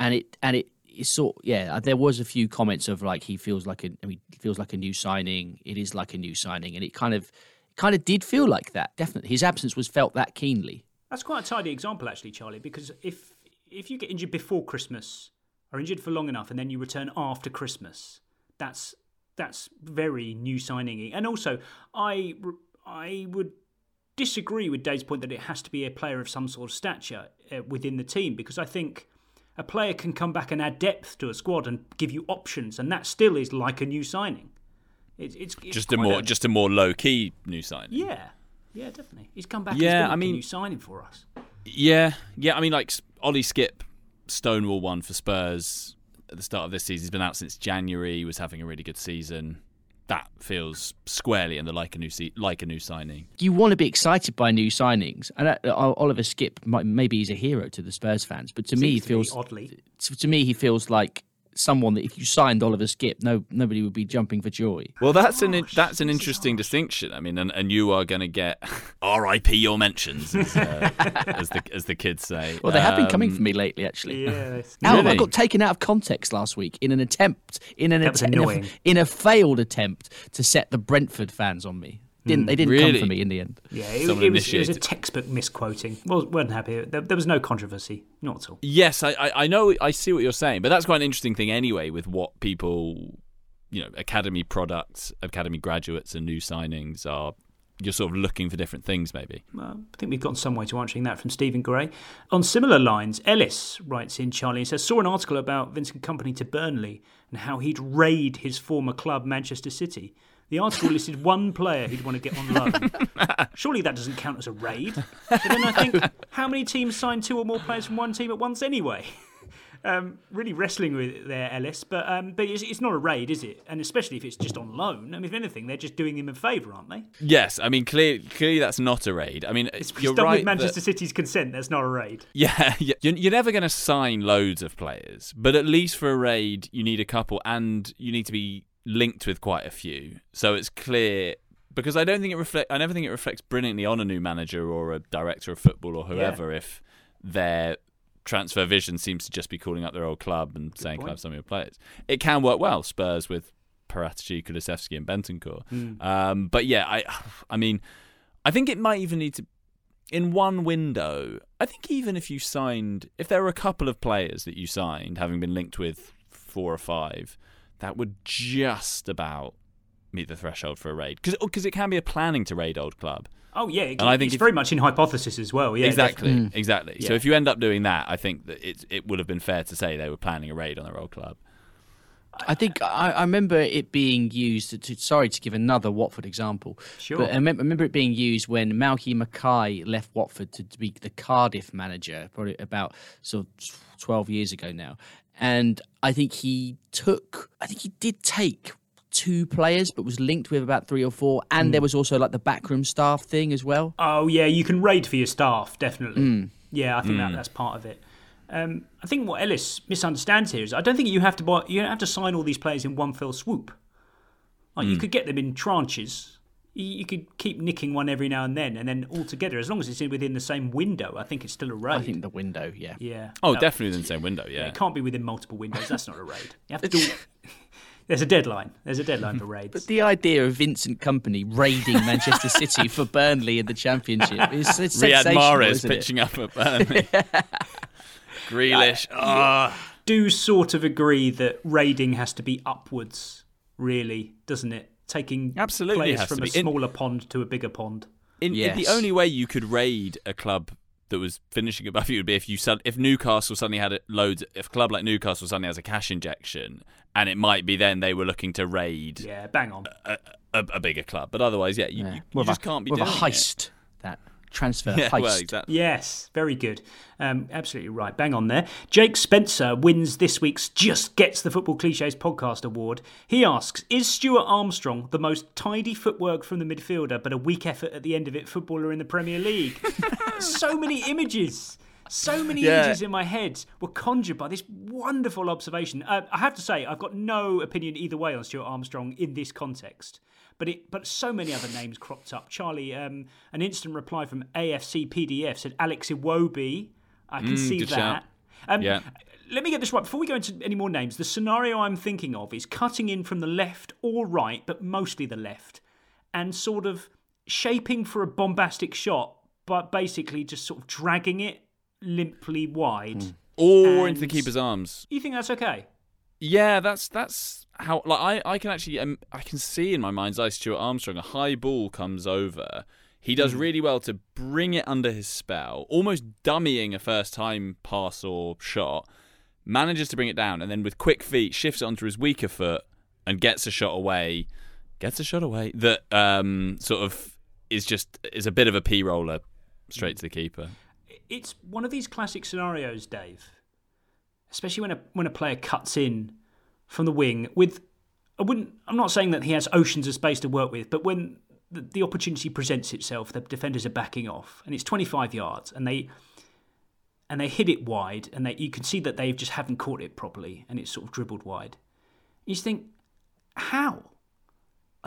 And it and it. It's sort yeah. There was a few comments of like he feels like a I mean, he feels like a new signing. It is like a new signing, and it kind of kind of did feel like that. Definitely, his absence was felt that keenly. That's quite a tidy example, actually, Charlie, because if if you get injured before Christmas or injured for long enough and then you return after Christmas, that's that's very new signing. And also, I I would disagree with Dave's point that it has to be a player of some sort of stature uh, within the team because I think a player can come back and add depth to a squad and give you options, and that still is like a new signing. It's, it's, it's Just a quite more just a more low key new signing. yeah, yeah, definitely. He's come back. Yeah, I mean- a new signing for us. Yeah, yeah. I mean, like Ollie Skipp, Stonewall one for Spurs at the start of this season. He's been out since January. He was having a really good season. That feels squarely in the like a new se- like a new signing. you want to be excited by new signings. And uh, Oliver Skipp, might, maybe he's a hero to the Spurs fans, but to me, he to feels oddly. to, to me he feels like someone that if you signed Oliver Skipp, no nobody would be jumping for joy. Well, that's an that's an interesting distinction. I mean, and, and you are going to get R.I.P. your mentions, as, uh, as the as the kids say. Well, they have been coming Um, for me lately, actually. Yes. Now I got taken out of context last week in an attempt in an That attempt in a, in a failed attempt to set the Brentford fans on me. Didn't mm, they? Didn't come. Really? for me in the end. Yeah, it, it was, it was a textbook misquoting. Well, weren't happy. There, there was no controversy, not at all. Yes, I, I I know I see what you're saying, but that's quite an interesting thing anyway with what people, you know, academy products, academy graduates, and new signings are. You're sort of looking for different things, maybe. Well, I think we've gotten some way to answering that from Stephen Gray. On similar lines, Ellis writes in Charlie and says, saw an article about Vincent Kompany to Burnley and how he'd raid his former club, Manchester City. The article listed one player he'd want to get on loan. Surely that doesn't count as a raid. But then I think, how many teams sign two or more players from one team at once anyway? Um, really wrestling with it there, Ellis. But um, but it's, it's not a raid, is it? And especially if it's just on loan. I mean, if anything, they're just doing him a favour, aren't they? Yes, I mean clearly, clearly that's not a raid. I mean, It's you're done right. with Manchester that- City's consent. That's not a raid. Yeah, yeah. You're, you're never going to sign loads of players, but at least for a raid, you need a couple, and you need to be linked with quite a few. So it's clear because I don't think it reflect. I never think it reflects brilliantly on a new manager or a director of football or whoever if their transfer vision seems to just be calling up their old club and saying, "Can I have some of your players?" It can work well. Spurs with Paratici, Kulusevski, and Bentancur. Mm. Um, but yeah, I, I mean. I think it might even need to in one window. I think even if you signed, if there were a couple of players that you signed, having been linked with four or five, that would just about meet the threshold for a raid because oh, it can be a planning to raid old club. Oh yeah, it, And I think it's if- very much in hypothesis as well. Yeah, exactly, definitely. Mm. exactly. So if you end up doing that, I think that it it would have been fair to say they were planning a raid on their old club. I think I, I remember it being used. To, to- sorry to give another Watford example, Sure. but I remember, I remember it being used when Malky Mackay left Watford to, to be the Cardiff manager, probably about sort of twelve years ago now. And I think he took. I think he did take two players, but was linked with about three or four. And Mm. there was also like the backroom staff thing as well. Oh yeah, you can raid for your staff definitely. Mm. Yeah, I think that Mm. that's part of it. Um, I think what Ellis misunderstands here is I don't think you have to buy, you don't have to sign all these players in one fell swoop. Like you Mm. could get them in tranches. You, you could keep nicking one every now and then, and then altogether, as long as it's within the same window, I think it's still a raid. I think the window, yeah. Yeah. Oh, No. definitely in the same window. Yeah. It can't be within multiple windows. That's not a raid. You have to do. There's a deadline. There's a deadline for raids. But the idea of Vincent Kompany raiding Manchester City for Burnley in the Championship is it's Riyad sensational, Mahrez isn't pitching up at Burnley. Grealish. Ah. do sort of agree that raiding has to be upwards, really, doesn't it? Taking Absolutely players from a be. In- smaller pond to a bigger pond. In, in the only way you could raid a club that was finishing above you would be if you sud- if Newcastle suddenly had it loads. If a club like Newcastle suddenly has a cash injection, and it might be then they were looking to raid. Yeah, bang on. A, a, a bigger club, but otherwise, yeah, you, you, you just a, can't be with doing a heist. That transfer Yeah, heist. well, exactly. Yes, very good. Um, absolutely right. Bang on there. Jake Spencer wins this week's Just Gets the Football Cliches podcast award. He asks Is Stuart Armstrong the most tidy footwork from the midfielder, but a weak effort at the end of it footballer in the Premier League? so many images. So many Yeah. images in my head were conjured by this wonderful observation. Uh, I have to say, I've got no opinion either way on Stuart Armstrong in this context. But it, but so many other names cropped up. Charlie, um, an instant reply from AFC PDF said Alex Iwobi. I can Mm, see that. Um, Yeah. Let me get this right before we go into any more names. The scenario I'm thinking of is cutting in from the left or right, but mostly the left, and sort of shaping for a bombastic shot, but basically just sort of dragging it limply wide. Or into the keeper's arms. You think that's okay? Yeah, that's that's how. Like I, I can actually, um, I can see in my mind's eye Stuart Armstrong. A high ball comes over. He does Mm. really well to bring it under his spell, almost dummying a first time pass or shot. Manages to bring it down, and then with quick feet shifts it onto his weaker foot and gets a shot away. Gets a shot away that um, sort of is just is a bit of a p roller straight to the keeper. It's one of these classic scenarios, Dave. Especially when a when a player cuts in from the wing with I wouldn't I'm not saying that he has oceans of space to work with, but when the, the opportunity presents itself, the defenders are backing off and it's 25 yards and they and they hit it wide and they you can see that they just haven't caught it properly and it's sort of dribbled wide. You just think how?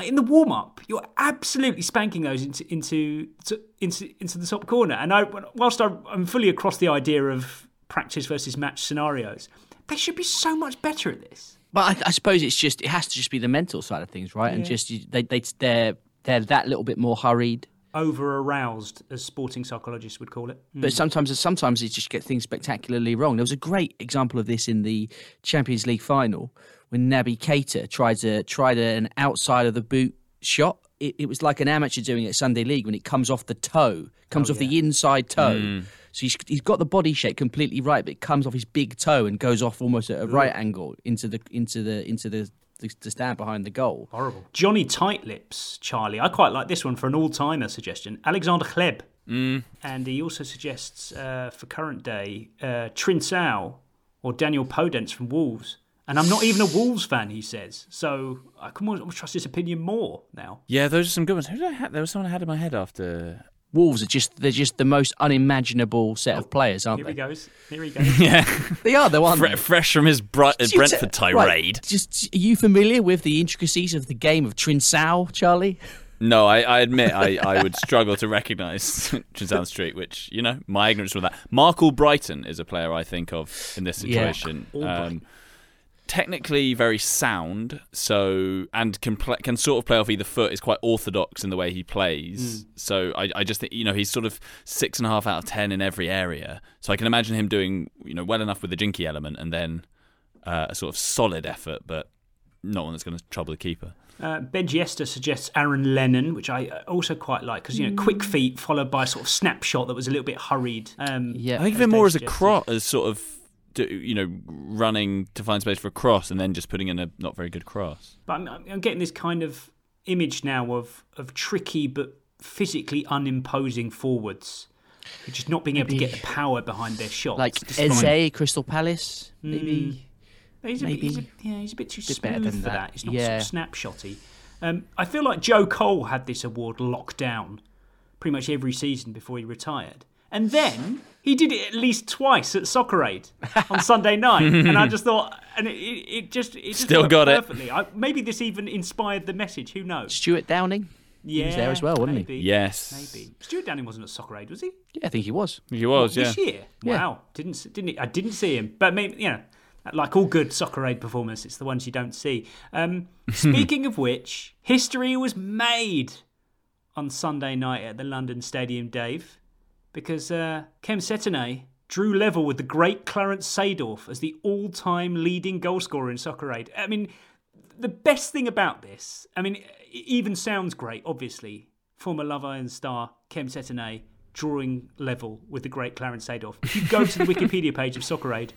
In the warm up, you're absolutely spanking those into into to, into into the top corner. And I, whilst I'm fully across the idea of practice versus match scenarios, they should be so much better at this. But I, I suppose it's just it has to just be the mental side of things, right? And just they they they're they're that little bit more hurried. Over aroused, as sporting psychologists would call it. But sometimes sometimes they just get things spectacularly wrong. There was a great example of this in the Champions League final when Naby Keita tried to tried an outside of the boot shot. It, it was like an amateur doing it at Sunday League when it comes off the toe, comes Oh, off the inside toe. Mm. So he's, he's got the body shape completely right, but it comes off his big toe and goes off almost at a right angle into the into the into the the, the stand behind the goal. Horrible. Johnny Tightlips, Charlie. I quite like this one for an all timer suggestion. Alexander Hleb. Mm. And he also suggests uh, for current day uh, Trincão or Daniel Podence from Wolves. And I'm not even a Wolves fan, he says. So I can almost trust his opinion more now. Yeah, those are some good ones. Who did I have? There was someone I had in my head after. Wolves are just they're just the most unimaginable set of players, aren't Here they? Here he goes. Here he goes. Yeah, They are the ones. Fre- fresh from his Bri- Did you Brentford te- right, tirade. just are you familiar with the intricacies of the game of Trincão, Charlie? No, I, I admit I, I would struggle to recognise Chisholm Street, which, you know, my ignorance from that. Marc Albrighton is a player I think of in this situation. Albrighton. Um, technically very sound, so and can pl- can sort of play off either foot. Is quite orthodox in the way he plays. Mm. So I, I just think you know he's sort of six and a half out of ten in every area. So I can imagine him doing you know well enough with the jinky element, and then uh, a sort of solid effort, but not one that's going to trouble the keeper. Uh, Benji Esther suggests Aaron Lennon, which I uh, also quite like because you know quick feet followed by a sort of snapshot that was a little bit hurried. Um, yeah, I think of it more as a cross, as sort of do, you know running to find space for a cross, and then just putting in a not very good cross. But I'm, I'm getting this kind of image now of of tricky but physically unimposing forwards. who Just not being able to get the power behind their shots. Like despite- Eze, Crystal Palace, maybe. Mm. He's a, bit, Maybe. he's a, yeah, he's a bit too Bit smooth than for that. that. He's not Yeah. sort of snapshotty. Um, I feel like Joe Cole had this award locked down pretty much every season before he retired. And then he did it at least twice at Soccer Aid on Sunday night. and I just thought, and it, it, it just it just Still worked got it. perfectly. I, maybe this even inspired the message. Who knows? Stewart Downing. Yeah, he was there as well, wasn't maybe, he? Yes. maybe. Stewart Downing wasn't at Soccer Aid, was he? Yeah, I think he was. He was, What, yeah. This year? Yeah. Wow. Didn't didn't he? I didn't see him, but maybe you know, like all good soccer aid performers, it's the ones you don't see. Um, speaking of which, history was made on Sunday night at the London Stadium, Dave, because uh, Kem Cetinay drew level with the great Clarence Seedorf as the all-time leading goalscorer in soccer aid. I mean, the best thing about this, I mean, it even sounds great, obviously. Former Love Island star Kem Cetinay drawing level with the great Clarence Seedorf. If you go to the Wikipedia page of Soccer Aid,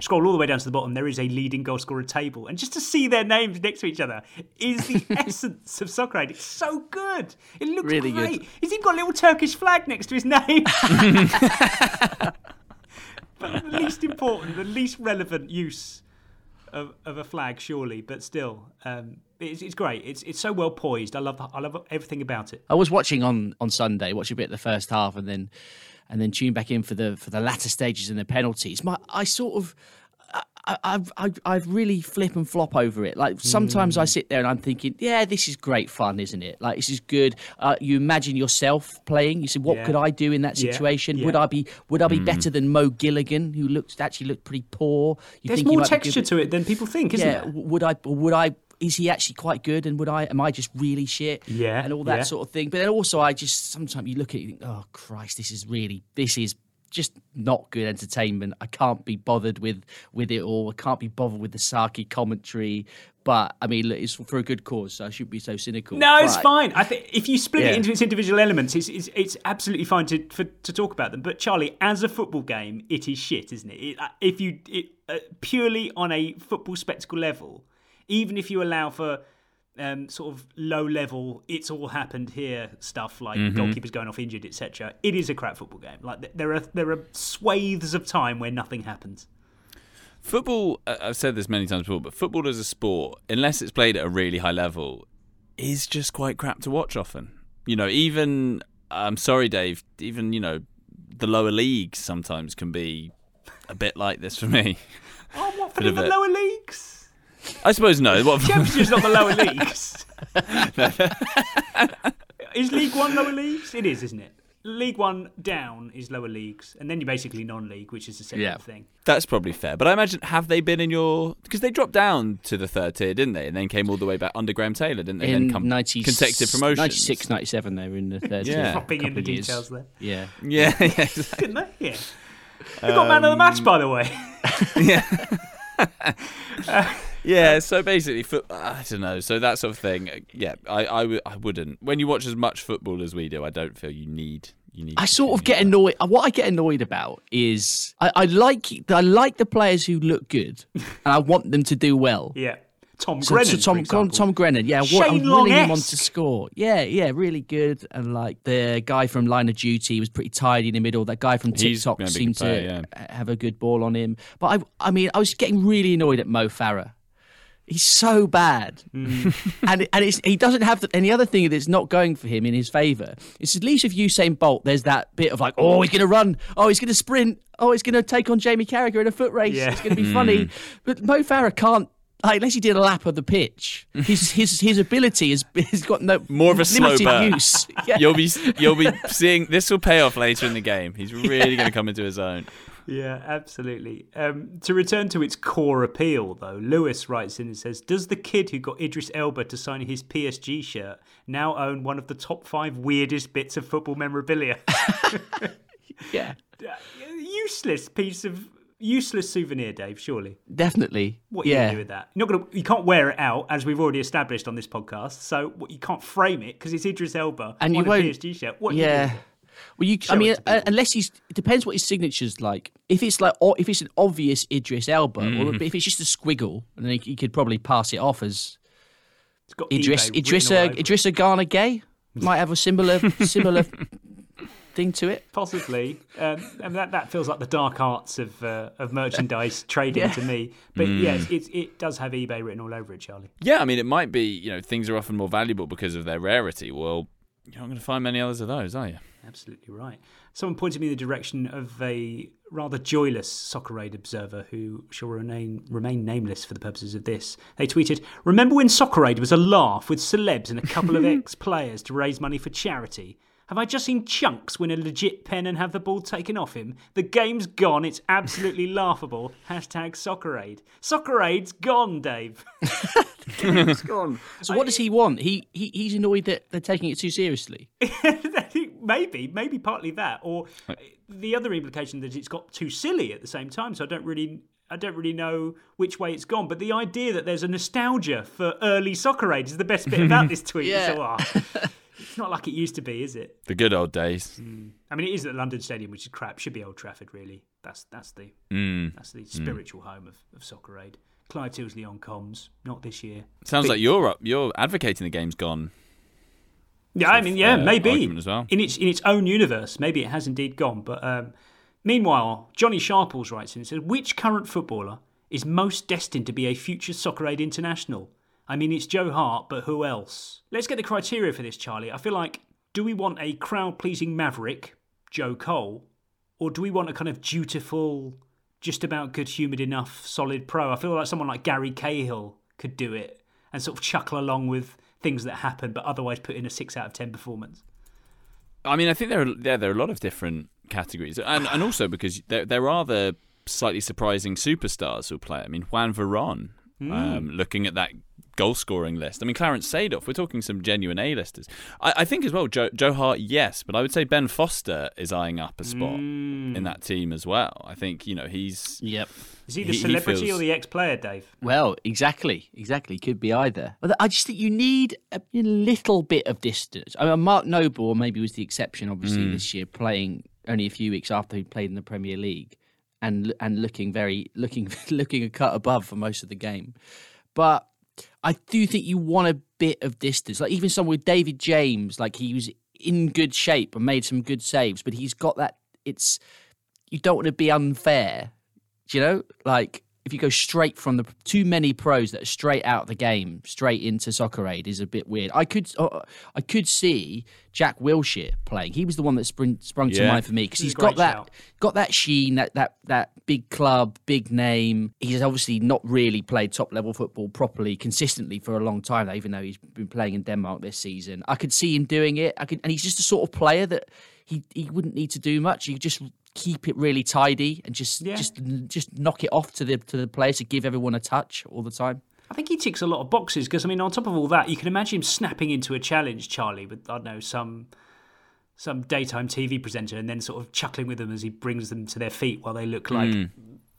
scroll all the way down to the bottom, there is a leading goal scorer table. And just to see their names next to each other is the essence of Soccer Aid. It's so good. It looks Really good. great. He's even got a little Turkish flag next to his name. but the least important, the least relevant use of, of a flag, surely, but still, um, it's, it's great. It's it's so well poised. I love I love everything about it. I was watching on on Sunday, watched a bit of the first half, and then and then tune back in for the for the latter stages and the penalties. My I sort of. I, I've, really flip and flop over it. Like sometimes I sit there and I'm thinking, yeah, this is great fun, isn't it? Like this is good. Uh, you imagine yourself playing. You say, what Yeah. could I do in that Yeah, situation? Would yeah. I be would I be Mm. better than Mo Gilligan, who looks actually looked pretty poor? You There's more texture to it than people think, isn't yeah, there? would I? Would I? Is he actually quite good? And would I? Am I just really shit? Yeah, and all that yeah. sort of thing. But then also, I just sometimes you look at it, and think, oh Christ, this is really, this is just not good entertainment. I can't be bothered with with it all. I can't be bothered with the Saki commentary. But I mean, it's for a good cause, so I shouldn't be so cynical. No, it's fine. I think if you split Yeah. it into its individual elements, it's, it's it's absolutely fine to for, to talk about them. But Charlie, as a football game, it is shit, isn't it? it uh, if you it, uh, purely on a football spectacle level, even if you allow for um, sort of low level, it's all happened here stuff like Mhm. goalkeepers going off injured, etc. It is a crap football game. Like there are there are swathes of time where nothing happens. Football, uh, I've said this many times before, but football as a sport, unless it's played at a really high level, is just quite crap to watch often. You know, even, I'm sorry, Dave, even, you know, the lower leagues sometimes can be a bit like this for me. Oh, what for the lower leagues? I suppose no. What, Championship's not the lower leagues. is League One lower leagues? It is, isn't it? League One down is lower leagues, and then you're basically non-league, which is the same Yeah. thing. That's probably fair. But I imagine, have they been in your. Because they dropped down to the third tier, didn't they? And then came all the way back under Graham Taylor, didn't they? in then come 90, consecutive promotions. 96, 97, they were in the third. Yeah. tier for Dropping in the of years. details there. Yeah, Yeah, yeah, exactly. Didn't they? Yeah. They got man of the um, match, by the way. Yeah, Um, so basically, foot, I don't know. So that sort of thing. Yeah, I, I, w- I wouldn't. When you watch as much football as we do, I don't feel you need. You need. I sort of get annoyed. What I get annoyed about is I, I like I like the players who look good, and I want them to do well. Yeah. Tom So- Grennan, so Tom, for example. Tom Grennan, yeah, what, Shane I'm willing him on to score. Yeah, yeah, really good. And like the guy from Line of Duty was pretty tidy in the middle. That guy from TikTok gonna be a seemed player, to yeah. have a good ball on him. But I, I mean, I was getting really annoyed at Mo Farah. He's so bad, Mm. and and it's, he doesn't have the, any other thing that's not going for him in his favour. It's at least with Usain Bolt, there's that bit of like, oh, he's going to run, oh, he's going to sprint, oh, he's going to take on Jamie Carragher in a foot race. Yeah. It's going to be Mm. funny. But Mo Farah can't. Like, unless he did a lap of the pitch, his his his ability has has got no More of a slow limited burn. use. Yeah. You'll be you'll be seeing this will pay off later in the game. He's really going to come into his own. Yeah, absolutely. Um, to return to its core appeal, though, Lewis writes in and says, "Does the kid who got Idris Elba to sign his PSG shirt now own one of the top five weirdest bits of football memorabilia?" yeah, useless piece of useless souvenir, Dave. Surely, definitely. What are you gonna do with that? You're not gonna. You can't wear it out, as we've already established on this podcast. So what, you can't frame it because it's Idris Elba and on you a won't. PSG shirt. What? are you yeah. Doing? Well, you. Show I mean, uh, unless he's. It depends what his signature's like. If it's like, o- if it's an obvious Idris Elba, or Mm. if it's just a squiggle, and then he, he could probably pass it off as It's got Idris eBay written Idrissa all. Idrissa Gana Gueye. Might have a similar similar thing to it. Possibly, um, and that that feels like the dark arts of uh, of merchandise trading Yeah. to me. But Mm. yes, it it does have eBay written all over it, Charlie. Yeah, I mean, it might be, you know, things are often more valuable because of their rarity. Well, you're not going to find many others of those, are you? Absolutely right. Someone pointed me in the direction of a rather joyless Soccer Aid observer who shall remain remain nameless for the purposes of this. They tweeted, "Remember when Soccer Aid was a laugh with celebs and a couple of ex-players to raise money for charity?" Have I just seen Chunkz win a legit pen and have the ball taken off him? The game's gone. It's absolutely laughable. Hashtag Soccer Aid. Soccer Aid's gone, Dave. game's gone. So what does he want? He, he he's annoyed that they're taking it too seriously. Maybe, maybe partly that, or the other implication that it's got too silly at the same time. So I don't really, I don't really know which way it's gone. But the idea that there's a nostalgia for early Soccer Aid is the best bit about this tweet. Yeah. So, ah, it's not like it used to be, is it? The good old days. I mean, it is at London Stadium, which is crap. Should be Old Trafford, really. That's that's the Mm. that's the Mm. spiritual home of, of Soccer Aid. Clive Tyldesley on comms, not this year. Sounds But- like you're up, you're advocating the game's gone. Yeah, I mean, yeah, uh, maybe well. in its in its own universe, maybe it has indeed gone. But um, meanwhile, Johnny Sharples writes in and says, "Which current footballer is most destined to be a future Soccer Aid international? I mean, it's Joe Hart, but who else? Let's get the criteria for this, Charlie. I feel like, do we want a crowd-pleasing maverick, Joe Cole, or do we want a kind of dutiful, just about good-humoured enough, solid pro? I feel like someone like Gary Cahill could do it and sort of chuckle along with." Things that happen, but otherwise put in a six out of ten performance. I mean, I think there are there, there are a lot of different categories, and and also because there there are the slightly surprising superstars who play. I mean, Juan Veron, Hmm. um, looking at that goal scoring list. I mean, Clarence Seedorf. We're talking some genuine A-listers. I, I think as well, Joe, Joe Hart, yes, but I would say Ben Foster is eyeing up a spot Hmm. in that team as well. I think you know he's yep. Is he the celebrity or the ex-player, Dave? Well, exactly, exactly. Could be either. But I just think you need a little bit of distance. I mean, Mark Noble maybe was the exception, obviously, Mm. this year, playing only a few weeks after he played in the Premier League, and and looking very looking looking a cut above for most of the game. But I do think you want a bit of distance. Like even someone with David James, like he was in good shape and made some good saves, but he's got that. It's you don't want to be unfair. Do you know? Like if you go straight from the too many pros that are straight out of the game straight into soccer aid is a bit weird. I could uh, I could see Jack Wilshere playing. He was the one that sprung, sprung to mind for me because he's got that shout. got that sheen, that that that big club, big name. He's obviously not really played top level football properly, consistently for a long time. Even though he's been playing in Denmark this season, I could see him doing it. I could, and he's just the sort of player that he he wouldn't need to do much. He just keep it really tidy and just just just knock it off to the to the players to give everyone a touch all the time. I think he ticks a lot of boxes because I mean, on top of all that, you can imagine him snapping into a challenge, Charlie, with I don't know some some daytime TV presenter, and then sort of chuckling with them as he brings them to their feet while they look like Mm.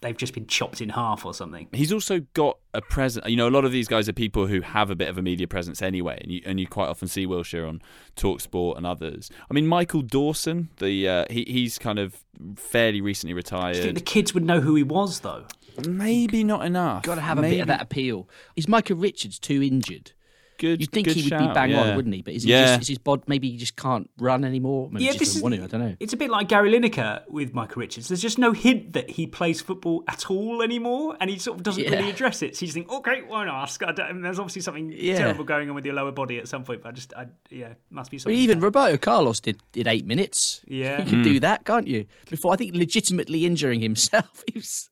They've just been chopped in half or something. He's also got a presence. You know, a lot of these guys are people who have a bit of a media presence anyway, and you and you quite often see Wilshere on Talksport and others. I mean, Michael Dawson, the uh, he he's kind of fairly recently Do retired. you think the kids would know who he was though? Maybe not enough. Got to have a bit of that appeal. Is Michael Richards too injured? Good. You'd think good he would shout, be bang yeah. on, wouldn't he? But is he Yeah. just is his bod maybe he just can't run anymore? Maybe Yeah, just this doesn't is- want to. I don't know. It's a bit like Gary Lineker with Michael Richards. There's just no hint that he plays football at all anymore, and he sort of doesn't Yeah. really address it. So you just think, okay, won't ask. I don't, there's obviously something Yeah. terrible going on with your lower body at some point, but I just, I, yeah, must be Well, something. even Roberto Carlos did did eight minutes. Yeah. you can Hmm. do that, can't you? Before I think legitimately injuring himself. He was,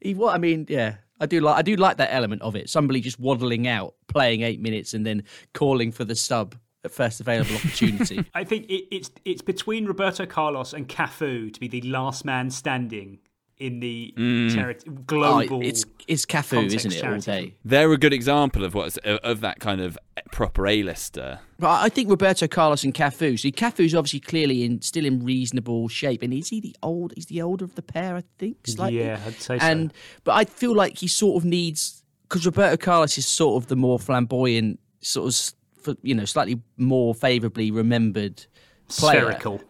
he what? I mean, yeah, I do like I do like that element of it. Somebody just waddling out, playing eight minutes, and then calling for the sub at first available opportunity. I think it, it's it's between Roberto Carlos and Cafu to be the last man standing in the Mm. charity global. Oh, it's it's Cafu, context isn't it? All charity. day. They're a good example of what's of, of that kind of proper A-lister. But I think Roberto Carlos and Cafu. See, Cafu's obviously clearly in still in reasonable shape, and is he the old? He's the older of the pair, I think. Slightly. Yeah, I'd say so. And but I feel like he sort of needs because Roberto Carlos is sort of the more flamboyant, sort of for- you know slightly more favourably remembered player. Spherical.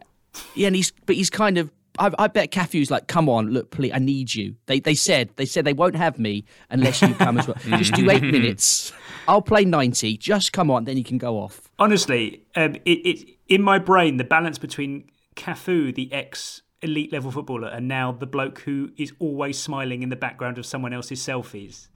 Yeah, and he's but he's kind of. I, I bet Cafu's like, come on, look, please, I need you. They they said they said they won't have me unless you come as well. Just do eight minutes. I'll play ninety. Just come on, then you can go off. Honestly, um, it, it in my brain the balance between Cafu, the ex elite level footballer, and now the bloke who is always smiling in the background of someone else's selfies.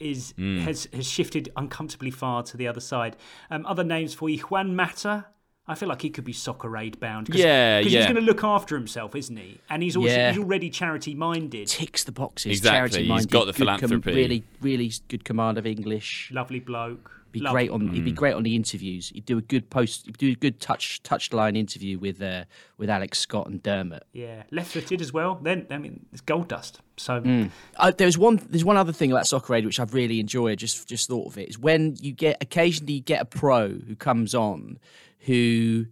Is Mm. has has shifted uncomfortably far to the other side. Um, other names for you, Juan Mata. I feel like he could be soccer aid bound. Cause, Yeah, 'cause yeah. He's going to look after himself, isn't he? And he's also Yeah. he's already charity minded. Ticks the boxes. Exactly, Charity he's minded. got the good com- philanthropy. really, really good command of English. Lovely bloke. Be Lovely great on. He'd be great on the interviews. He'd do a good post. He'd do a good touch touchline interview with uh, with Alex Scott and Dermot. Yeah, left footed as well. Then I mean, it's gold dust. So Mm. Uh, there's one. There's one other thing about Soccer Aid which I've really enjoyed. Just just thought of it is when you get occasionally you get a pro who comes on, who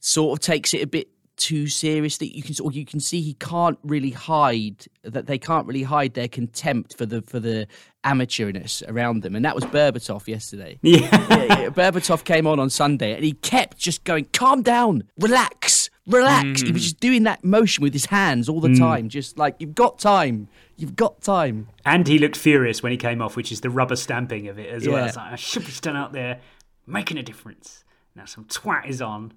sort of takes it a bit too seriously. You can or you can see he can't really hide that they can't really hide their contempt for the for the amateurness around them, and that was Berbatov yesterday. Yeah, yeah, yeah. Berbatov came on on Sunday, and he kept just going, "Calm down, relax." Relax. He was just doing that motion with his hands all the Mm. time, just like you've got time. You've got time. And he looked furious when he came off, which is the rubber stamping of it as well. It's like, I should be standing out there making a difference. Now some twat is on.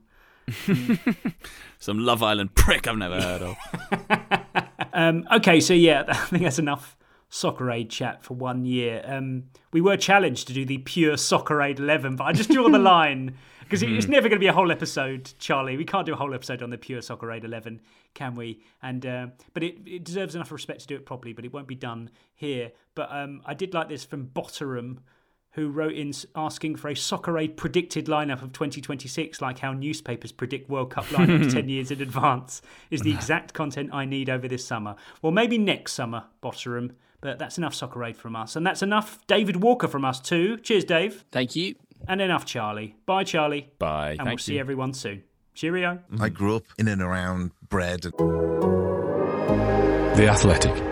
Some Love Island prick I've never heard of. Um, okay, so yeah, I think that's enough Soccer Aid chat for one year. Um, we were challenged to do the pure Soccer Aid 11, but I just draw the line because it's Hmm. never going to be a whole episode, Charlie. We can't do a whole episode on the pure Soccer Aid 11, can we? And uh, but it, it deserves enough respect to do it properly, but it won't be done here. But um, I did like this from Botterum. Who wrote in asking for a Soccer Aid predicted lineup of 2026, like how newspapers predict World Cup lineups 10 years in advance, is the exact content I need over this summer. Well, maybe next summer, Botterum, but that's enough Soccer Aid from us. And that's enough David Walker from us, too. Cheers, Dave. Thank you. And enough Charlie. Bye, Charlie. Bye. And we'll Thank see everyone soon. Cheerio. I grew up in and around bread. The Athletic.